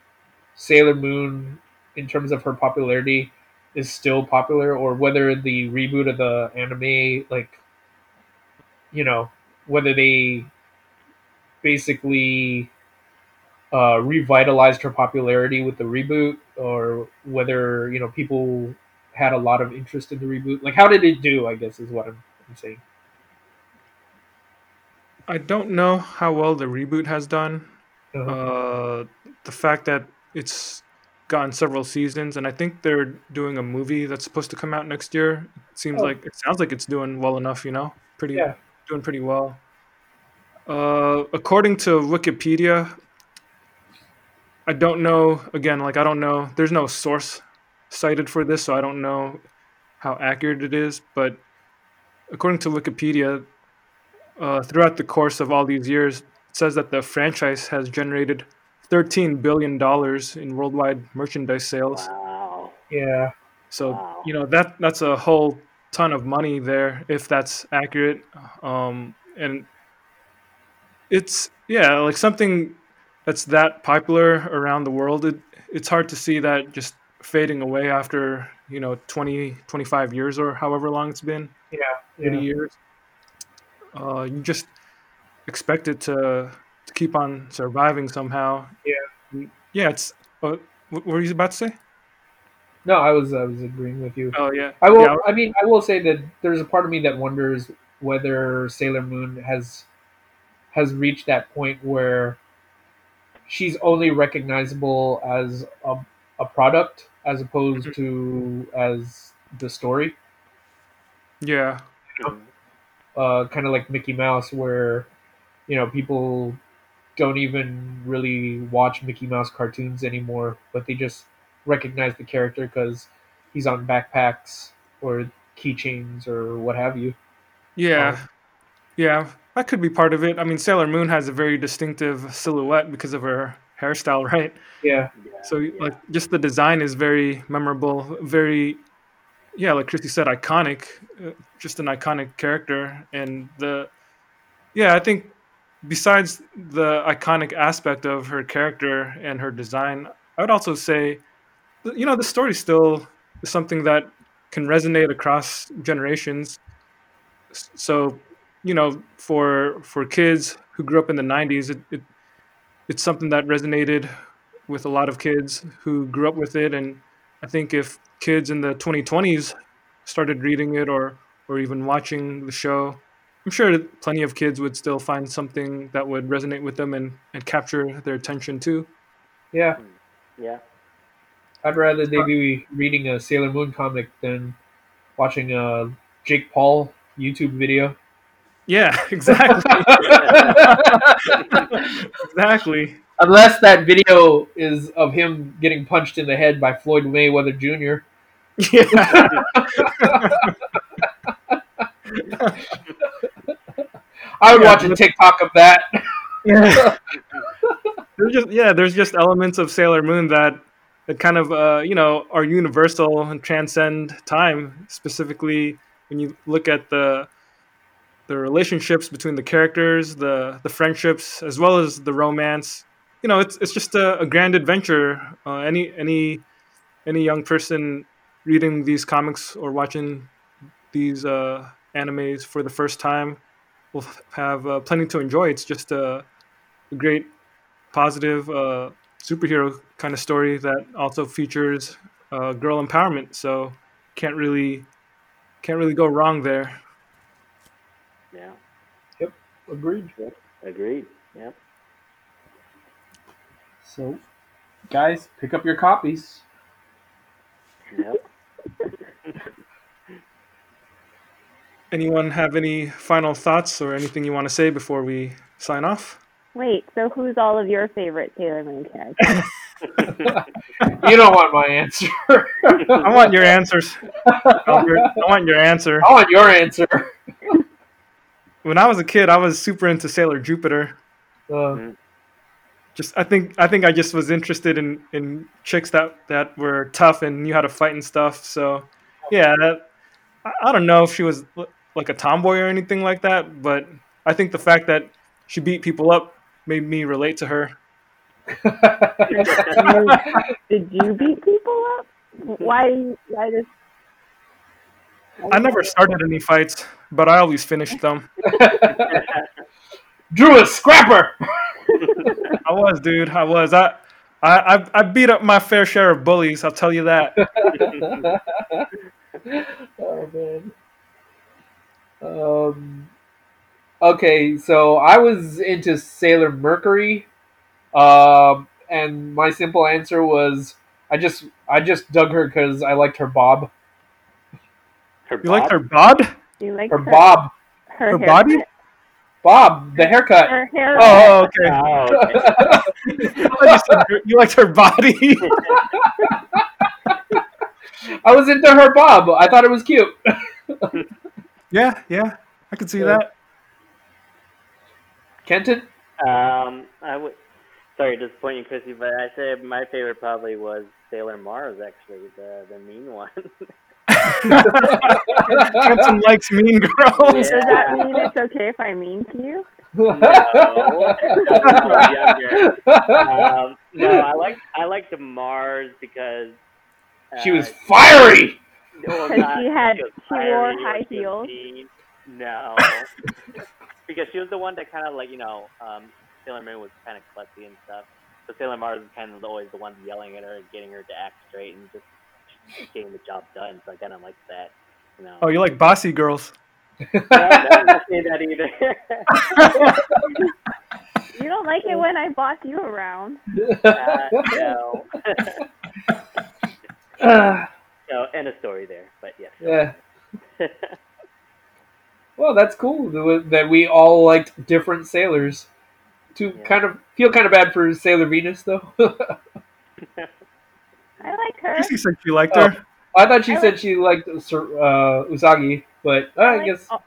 Speaker 1: Sailor Moon, in terms of her popularity, is still popular, or whether the reboot of the anime, like, you know, whether they basically uh, revitalized her popularity with the reboot, or whether you know people had a lot of interest in the reboot? Like, how did it do? I guess is what I'm, I'm saying.
Speaker 2: I don't know how well the reboot has done.
Speaker 1: Uh-huh.
Speaker 2: Uh, the fact that it's gotten several seasons, and I think they're doing a movie that's supposed to come out next year. It seems
Speaker 1: Oh.
Speaker 2: like it sounds like it's doing well enough. You know, pretty
Speaker 1: Yeah.
Speaker 2: doing pretty well. Uh, according to Wikipedia, I don't know. Again, like I don't know. There's no source cited for this, so I don't know how accurate it is. But according to Wikipedia, uh, throughout the course of all these years, it says that the franchise has generated 13 billion dollars in worldwide merchandise sales.
Speaker 4: Wow.
Speaker 1: Yeah.
Speaker 2: So
Speaker 4: Wow.
Speaker 2: you know that that's a whole ton of money there if that's accurate. Um, and it's yeah, like something that's that popular around the world. It, it's hard to see that just fading away after you know 20, 25 years or however long it's been,
Speaker 1: Yeah.
Speaker 2: 80
Speaker 1: yeah.
Speaker 2: years. Uh, you just expect it to to keep on surviving somehow.
Speaker 1: Yeah.
Speaker 2: Yeah, it's. Uh, what were you about to say?
Speaker 1: No, I was I was agreeing with you.
Speaker 2: Oh yeah.
Speaker 1: I will.
Speaker 2: Yeah,
Speaker 1: I mean, I will say that there's a part of me that wonders whether Sailor Moon has has reached that point where she's only recognizable as a, a product as opposed to as the story.
Speaker 2: yeah.
Speaker 1: Uh, kind of like Mickey Mouse, where you know people don't even really watch Mickey Mouse cartoons anymore, but they just recognize the character because he's on backpacks or keychains or what have you.
Speaker 2: Yeah,
Speaker 1: Um,
Speaker 2: yeah, that could be part of it. I mean, Sailor Moon has a very distinctive silhouette because of her hairstyle, right?
Speaker 1: Yeah.
Speaker 2: So,
Speaker 4: yeah.
Speaker 2: like, just the design is very memorable, very, yeah, like Chrissy said, iconic. uh, Just an iconic character, and the, yeah, I think besides the iconic aspect of her character and her design, I would also say, you know, the story still is something that can resonate across generations. So, you know, for for kids who grew up in the '90s, it, it it's something that resonated with a lot of kids who grew up with it, and I think if kids in the 2020s started reading it or or even watching the show, I'm sure plenty of kids would still find something that would resonate with them and, and capture their attention too.
Speaker 1: yeah.
Speaker 4: yeah.
Speaker 1: I'd rather they be reading a Sailor Moon comic than watching a Jake Paul YouTube video.
Speaker 2: Yeah, exactly. exactly.
Speaker 1: Unless that video is of him getting punched in the head by Floyd Mayweather Jr.
Speaker 2: Yeah.
Speaker 1: I would
Speaker 2: Yeah,
Speaker 1: watch a TikTok of that.
Speaker 2: yeah. There's just yeah, there's just elements of Sailor Moon that that kind of uh, you know are universal and transcend time. Specifically, when you look at the the relationships between the characters, the the friendships, as well as the romance. You know, it's it's just a, a grand adventure. Uh, any any any young person reading these comics or watching these uh, animes for the first time will have uh, plenty to enjoy. It's just a, a great, positive uh, superhero kind of story that also features uh, girl empowerment. So can't really can't really go wrong there.
Speaker 4: Yeah. Yep.
Speaker 1: Agreed.
Speaker 4: Agreed. Yep.
Speaker 1: So, guys, pick up your copies.
Speaker 4: Yep.
Speaker 2: Anyone have any final thoughts or anything you want to say before we sign off?
Speaker 5: Wait, so who's all of your favorite Sailor Moon characters?
Speaker 1: You don't want my answer.
Speaker 2: I want your answers. Albert. I want your answer.
Speaker 1: I want your answer.
Speaker 2: When I was a kid, I was super into Sailor Jupiter.
Speaker 1: Uh,
Speaker 2: Just I think I think I just was interested in, in chicks that, that were tough and knew how to fight and stuff. So yeah, that, I, I don't know if she was l- like a tomboy or anything like that, but I think the fact that she beat people up made me relate to her.
Speaker 5: Did you beat people up? Why? Why does?
Speaker 2: I never started any fights, but I always finished them.
Speaker 1: Drew a scrapper.
Speaker 2: I was, dude. I was. I, I, I- I beat up my fair share of bullies. I'll tell you that.
Speaker 1: oh man. Um. Okay, so I was into Sailor Mercury, um, and my simple answer was I just I just dug her because I liked her bob,
Speaker 4: Her
Speaker 2: You like her bob?
Speaker 5: You like
Speaker 1: her bob,
Speaker 5: Her,
Speaker 2: Her body?
Speaker 1: bob, the haircut.
Speaker 5: Her hair.
Speaker 2: Oh, okay.
Speaker 4: Oh, okay.
Speaker 2: You, you liked her body.
Speaker 1: I was into her bob. I thought it was cute.
Speaker 2: yeah, yeah. I could see that.
Speaker 1: Kenton.
Speaker 4: Um, I would. Sorry to disappoint you, Chrissy, but I said my favorite probably was Sailor Mars. Actually, the the mean one.
Speaker 2: Kenton likes mean girls.
Speaker 5: Does that mean it's okay if I mean to you?
Speaker 4: no, that. Um, no, I like I like the Mars because uh,
Speaker 1: she was fiery.
Speaker 4: well,
Speaker 5: 'Cause
Speaker 4: not-
Speaker 5: she had-
Speaker 4: was
Speaker 5: she wore high heels.
Speaker 4: mean. No, because she was the one that kind of like you know um, Sailor Moon was kind of klutzy and stuff. So Sailor Mars is kind of always the one yelling at her and getting her to act straight and just getting the job done. So I kind of like that. You know.
Speaker 2: Oh, you like bossy girls.
Speaker 4: no, no, I'm not saying that either.
Speaker 5: You don't like it when I boss you around.
Speaker 4: uh, no. No, end of story there. But yes.
Speaker 1: yeah. Well, that's cool that that we all liked different sailors. To
Speaker 4: Yeah.
Speaker 1: kind of feel kind of bad for Sailor Venus though.
Speaker 5: I like her.
Speaker 2: Chrissy said she liked
Speaker 1: Oh.
Speaker 2: her.
Speaker 1: I thought she
Speaker 5: I
Speaker 1: said she liked uh, Usagi, but uh, I
Speaker 5: like
Speaker 1: guess
Speaker 5: all-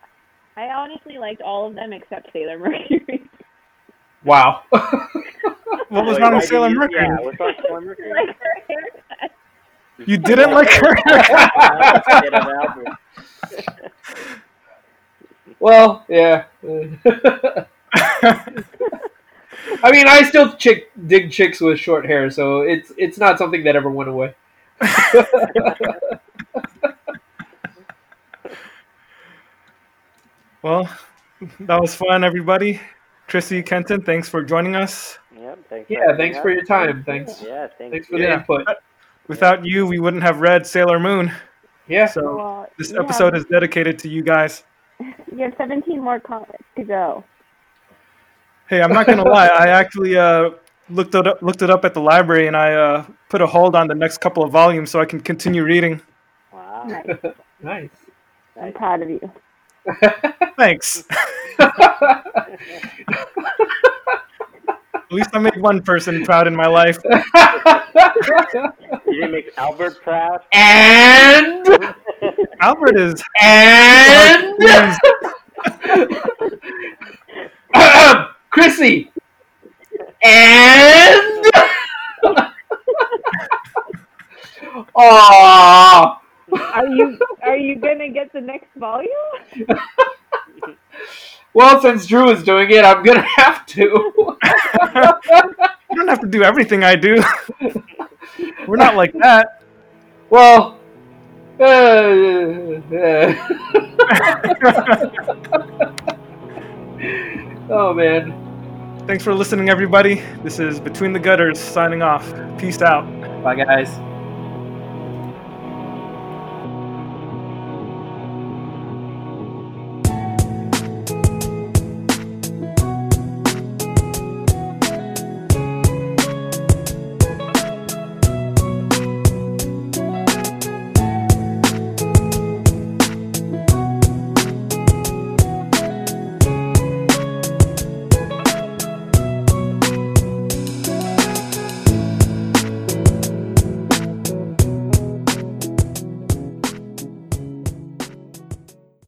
Speaker 5: I honestly liked all of them except Sailor Mercury.
Speaker 1: wow.
Speaker 2: What was
Speaker 4: Wait,
Speaker 2: wrong
Speaker 4: why
Speaker 2: with Sailor Mercury?
Speaker 4: Yeah, what's wrong with Sailor Mercury?
Speaker 5: like her.
Speaker 2: You didn't like her?
Speaker 4: Get him out there.
Speaker 1: well, yeah. I mean, I still chick dig chicks with short hair, so it's it's not something that ever went away.
Speaker 2: well, that was fun, everybody. Chrissy, Kenton, thanks for joining us.
Speaker 4: Yep, thanks
Speaker 1: Yeah, thanks
Speaker 4: us.
Speaker 1: for your time. Thanks,
Speaker 4: Yeah, thanks.
Speaker 1: thanks for the
Speaker 2: Yeah.
Speaker 1: input.
Speaker 2: Without you, we wouldn't have read Sailor Moon.
Speaker 1: Yeah.
Speaker 2: So
Speaker 5: Well,
Speaker 2: this
Speaker 5: you
Speaker 2: episode is dedicated to you guys.
Speaker 5: You have 17 more comics to go.
Speaker 2: Hey, I'm not gonna lie. I actually uh, looked it up, looked it up at the library, and I uh, put a hold on the next couple of volumes so I can continue reading.
Speaker 4: Wow.
Speaker 5: Nice.
Speaker 1: Nice.
Speaker 5: I'm proud of you.
Speaker 2: Thanks. At least I made one person proud in my life.
Speaker 4: You didn't make Albert proud?
Speaker 1: and
Speaker 2: Albert is
Speaker 1: and Chrissy and Aww.
Speaker 5: Are you are you gonna get the next volume?
Speaker 1: Well, since Drew is doing it, I'm gonna have to.
Speaker 2: You don't have to do everything I do. We're not like that.
Speaker 1: well. Uh, uh. oh man.
Speaker 2: Thanks for listening, everybody. This is Between the Gutters signing off. Peace out.
Speaker 1: Bye guys.